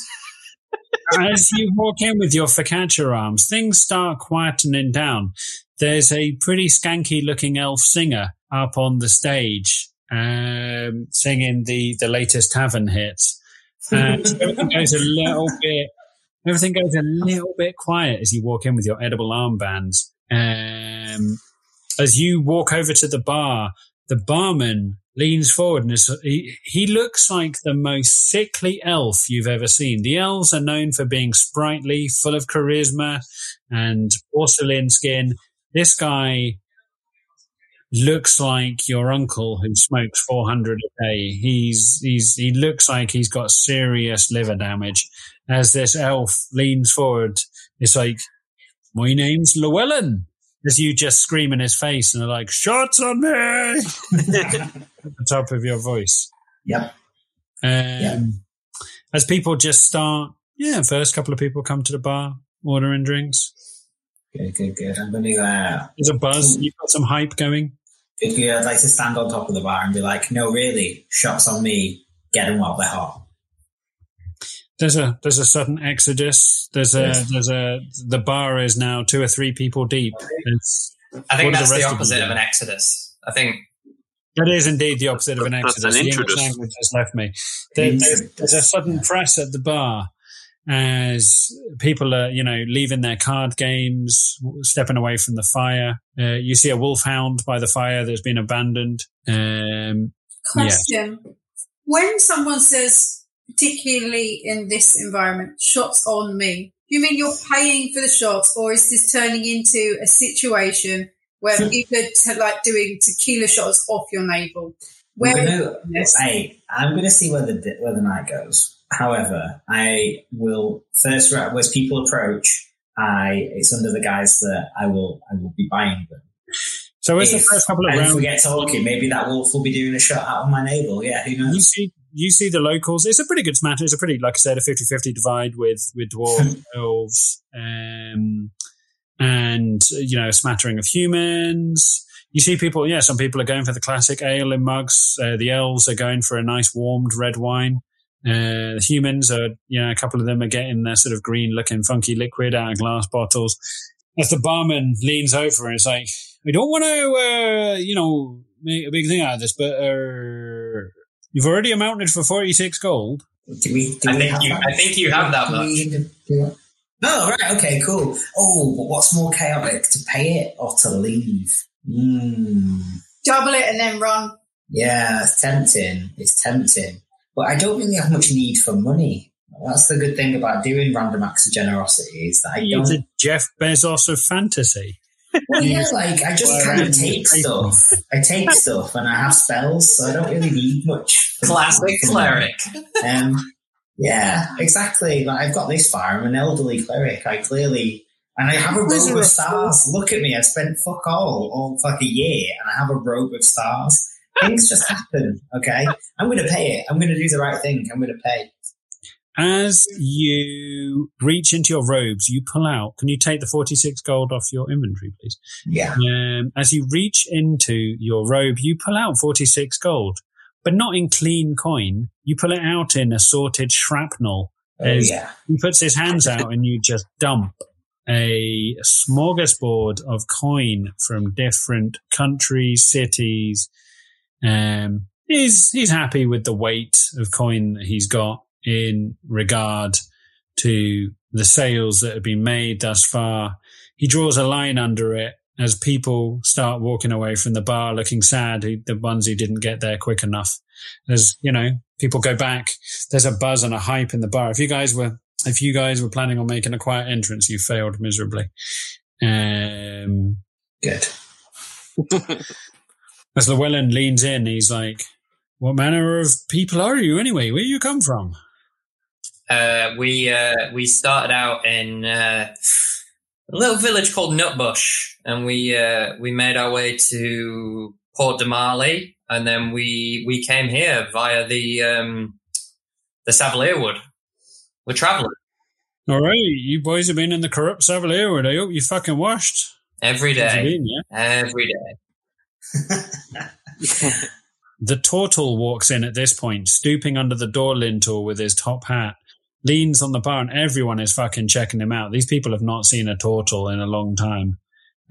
(laughs) As you walk in with your focaccia arms, things start quietening down. There's a pretty skanky looking elf singer up on the stage, um, singing the, the latest tavern hits. And (laughs) everything goes a little bit, everything goes a little bit quiet as you walk in with your edible armbands. Um, as you walk over to the bar, the barman leans forward and is, he, he looks like the most sickly elf you've ever seen. The elves are known for being sprightly, full of charisma and porcelain skin. This guy looks like your uncle who smokes 400 a day. He's, he's, he looks like he's got serious liver damage. As this elf leans forward, it's like, my name's Llewellyn. As you just scream in his face and are like, shots on me (laughs) at the top of your voice. Yep. Um, As people just start, yeah, first couple of people come to the bar, ordering drinks. Good, good, good. I'm going to, uh, There's a buzz. You've got some hype going. good, good. I'd like to stand on top of the bar and be like, no, really, shots on me, get them while they're hot. There's a there's a sudden exodus. There's a Yes. there's a the bar is now two or three people deep. It's I think that's the the, rest of opposite of an exodus. I think That is indeed the opposite of an exodus. an the English language has left me. There- there's, there's a sudden press at the bar as people are, you know, leaving their card games, stepping away from the fire. Uh, you see a wolfhound by the fire that's been abandoned. Um, Question. When someone says, particularly in this environment, shots on me, you mean you're paying for the shots or is this turning into a situation where people are t- like doing tequila shots off your navel? Where I'm gonna, I, I'm going to see where the where the night goes. However, I will first ra- as people approach. I it's under the guise that I will I will be buying them. so as the If- first couple of and if rounds, we get talking, maybe that wolf will be doing a shot out of my navel. Yeah, who you knows? see you see the locals. It's a pretty good smatter. It's a pretty, like I said, a 50-50 divide with with dwarves, (laughs) elves, um, and you know, a smattering of humans. You see people. Yeah, some people are going for the classic ale in mugs. Uh, the elves are going for a nice warmed red wine. Uh, the humans are, you know, a couple of them are getting their sort of green looking funky liquid out of glass bottles. As the barman leans over and is like, we don't want to, uh, you know, make a big thing out of this, but uh, you've already amounted for 46 gold. Do we? Do I we think you- I think you have that Do we- Oh right, okay, cool. Oh, but what's more chaotic, to pay it or to leave? Mm. double it and then run. Yeah, it's tempting. It's tempting. But I don't really have much need for money. That's the good thing about doing random acts of generosity is that I You're don't. the Jeff Bezos of fantasy. Well, yeah, like I just kind of take stuff. I take stuff and I have spells, so I don't really need much. classic cleric. Um, yeah, exactly. Like I've got this far. I'm an elderly cleric. I clearly, and I have a Wizard robe of of stars. Look at me. I've spent fuck all, all for like a year, and I have a robe of stars. Things just happen. Okay, I'm going to pay it. I'm going to do the right thing. I'm going to pay. As you reach into your robes, you pull out. Can you take the 46 gold off your inventory, please? Yeah. Um, as you reach into your robe, you pull out 46 gold, but not in clean coin. You pull it out in assorted shrapnel. Oh yeah. He puts his hands out and you just dump a smorgasbord of coin from different countries, cities. Um, he's, he's happy with the weight of coin that he's got in regard to the sales that have been made thus far. He draws a line under it as people start walking away from the bar looking sad, the ones who didn't get there quick enough. As, you know, people go back, there's a buzz and a hype in the bar. If you guys were, if you guys were planning on making a quiet entrance, you failed miserably. Um, Good. (laughs) as Llewellyn leans in, he's like, what manner of people are you anyway? Where do you come from? Uh, we uh, we started out in uh, a little village called Nutbush, and we uh, we made our way to Port de Marley, and then we we came here via the um, the Savalier Wood. We're traveling All right, you boys have been in the corrupt Savalier Wood. I hope you fucking washed. every Since you've day, been, yeah? every day. (laughs) The turtle walks in at this point, stooping under the door lintel with his top hat, leans on the bar, and everyone is fucking checking him out. These people have not seen a turtle in a long time.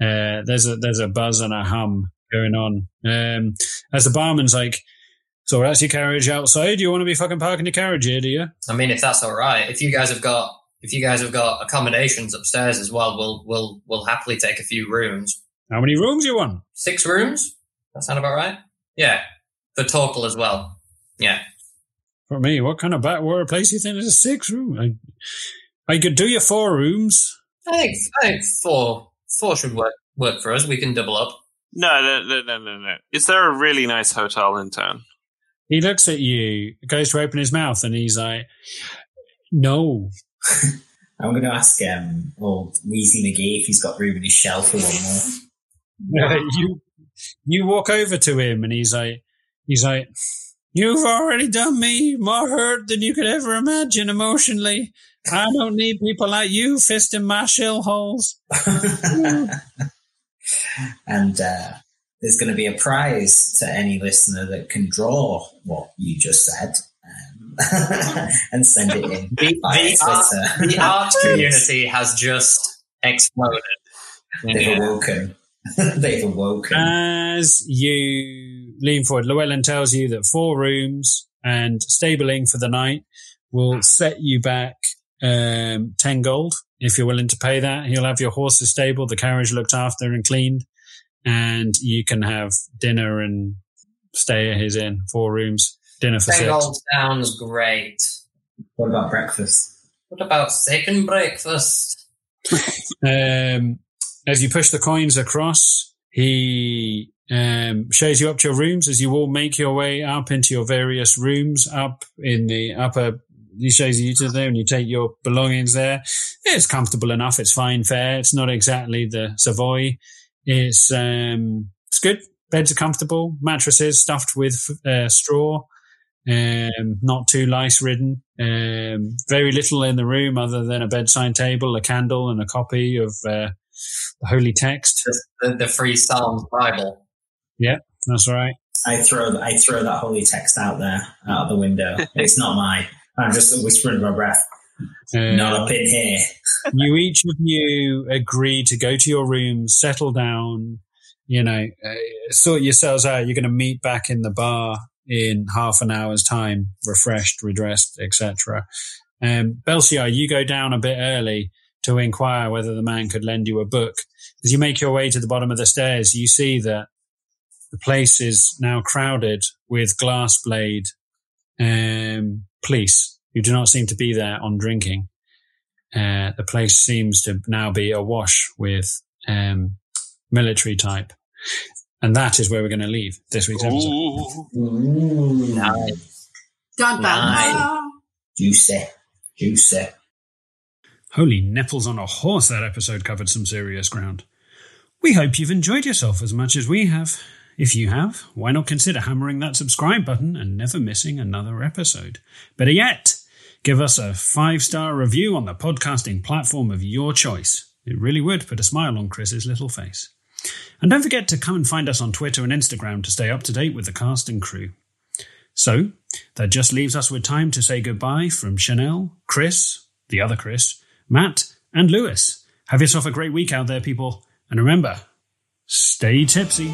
Uh, there's a there's a buzz and a hum going on. Um, as the barman's like, "So that's your carriage outside? You want to be fucking parking your carriage here? Do you?" I mean, if that's all right, if you guys have got if you guys have got accommodations upstairs as well, we'll we'll we'll happily take a few rooms. How many rooms you want? Six rooms? That sound about right? Yeah. for Torkel as well. Yeah. For me, what kind of backwater place do you think is a six room? I, I could do you four rooms. I think, I think four four should work work for us. We can double up. No, no, no, no, no, no. Is there a really nice hotel in town? He looks at you, goes to open his mouth, and he's like, "No." (laughs) I'm going to ask um, old Weezy McGee if he's got room in his shelf for one more. (laughs) you you walk over to him, and he's like, he's like, "You've already done me more hurt than you could ever imagine emotionally. I don't need people like you fisting my shell holes." (laughs) and uh, there's going to be a prize to any listener that can draw what you just said um, (laughs) and send it in The, the, art, the art (laughs) community has just exploded. They've Yeah. awoken. They've awoken. As you lean forward, Llewellyn tells you that four rooms and stabling for the night will set you back um, 10 gold. If you're willing to pay that, he'll have your horses stabled, the carriage looked after and cleaned, and you can have dinner and stay at his inn. Four rooms, dinner for Ten six. gold sounds great. what about breakfast? What about second breakfast? (laughs) Um, as you push the coins across, he um, shows you up to your rooms as you all make your way up into your various rooms up in the upper. He shows you to there and you take your belongings there. It's comfortable enough. It's fine fare. It's not exactly the Savoy. It's, um, it's good. Beds are comfortable. Mattresses stuffed with uh, straw. Um, not too lice ridden. Um, very little in the room other than a bedside table, a candle, and a copy of uh, the holy text. The, the free Psalms Bible. Yeah, that's right. I throw I throw that holy text out there out of the window. (laughs) it's not mine. I'm just whispering in my breath. Uh, Not up in here. (laughs) you each of you agree to go to your rooms, settle down, you know, uh, sort yourselves out. You're going to meet back in the bar in half an hour's time, refreshed, redressed, etc. Um, Belsiar, you go down a bit early to inquire whether the man could lend you a book. As you make your way to the bottom of the stairs, you see that the place is now crowded with glass blade um, police who do not seem to be there on drinking. Uh, the place seems to now be awash with um, military type. And that is where we're going to leave this week's episode. Ooh. Ooh, Nice. Dun, dun, Nice. Juicy. Juicy. Holy nipples on a horse, that episode covered some serious ground. We hope you've enjoyed yourself as much as we have. If you have, why not consider hammering that subscribe button and never missing another episode? Better yet, give us a five star review on the podcasting platform of your choice. It really would put a smile on Chris's little face. And don't forget to come and find us on Twitter and Instagram to stay up to date with the cast and crew. So, that just leaves us with time to say goodbye from Chanel, Chris, the other Chris, Matt, and Lewis. Have yourself a great week out there, people. And remember, stay tipsy.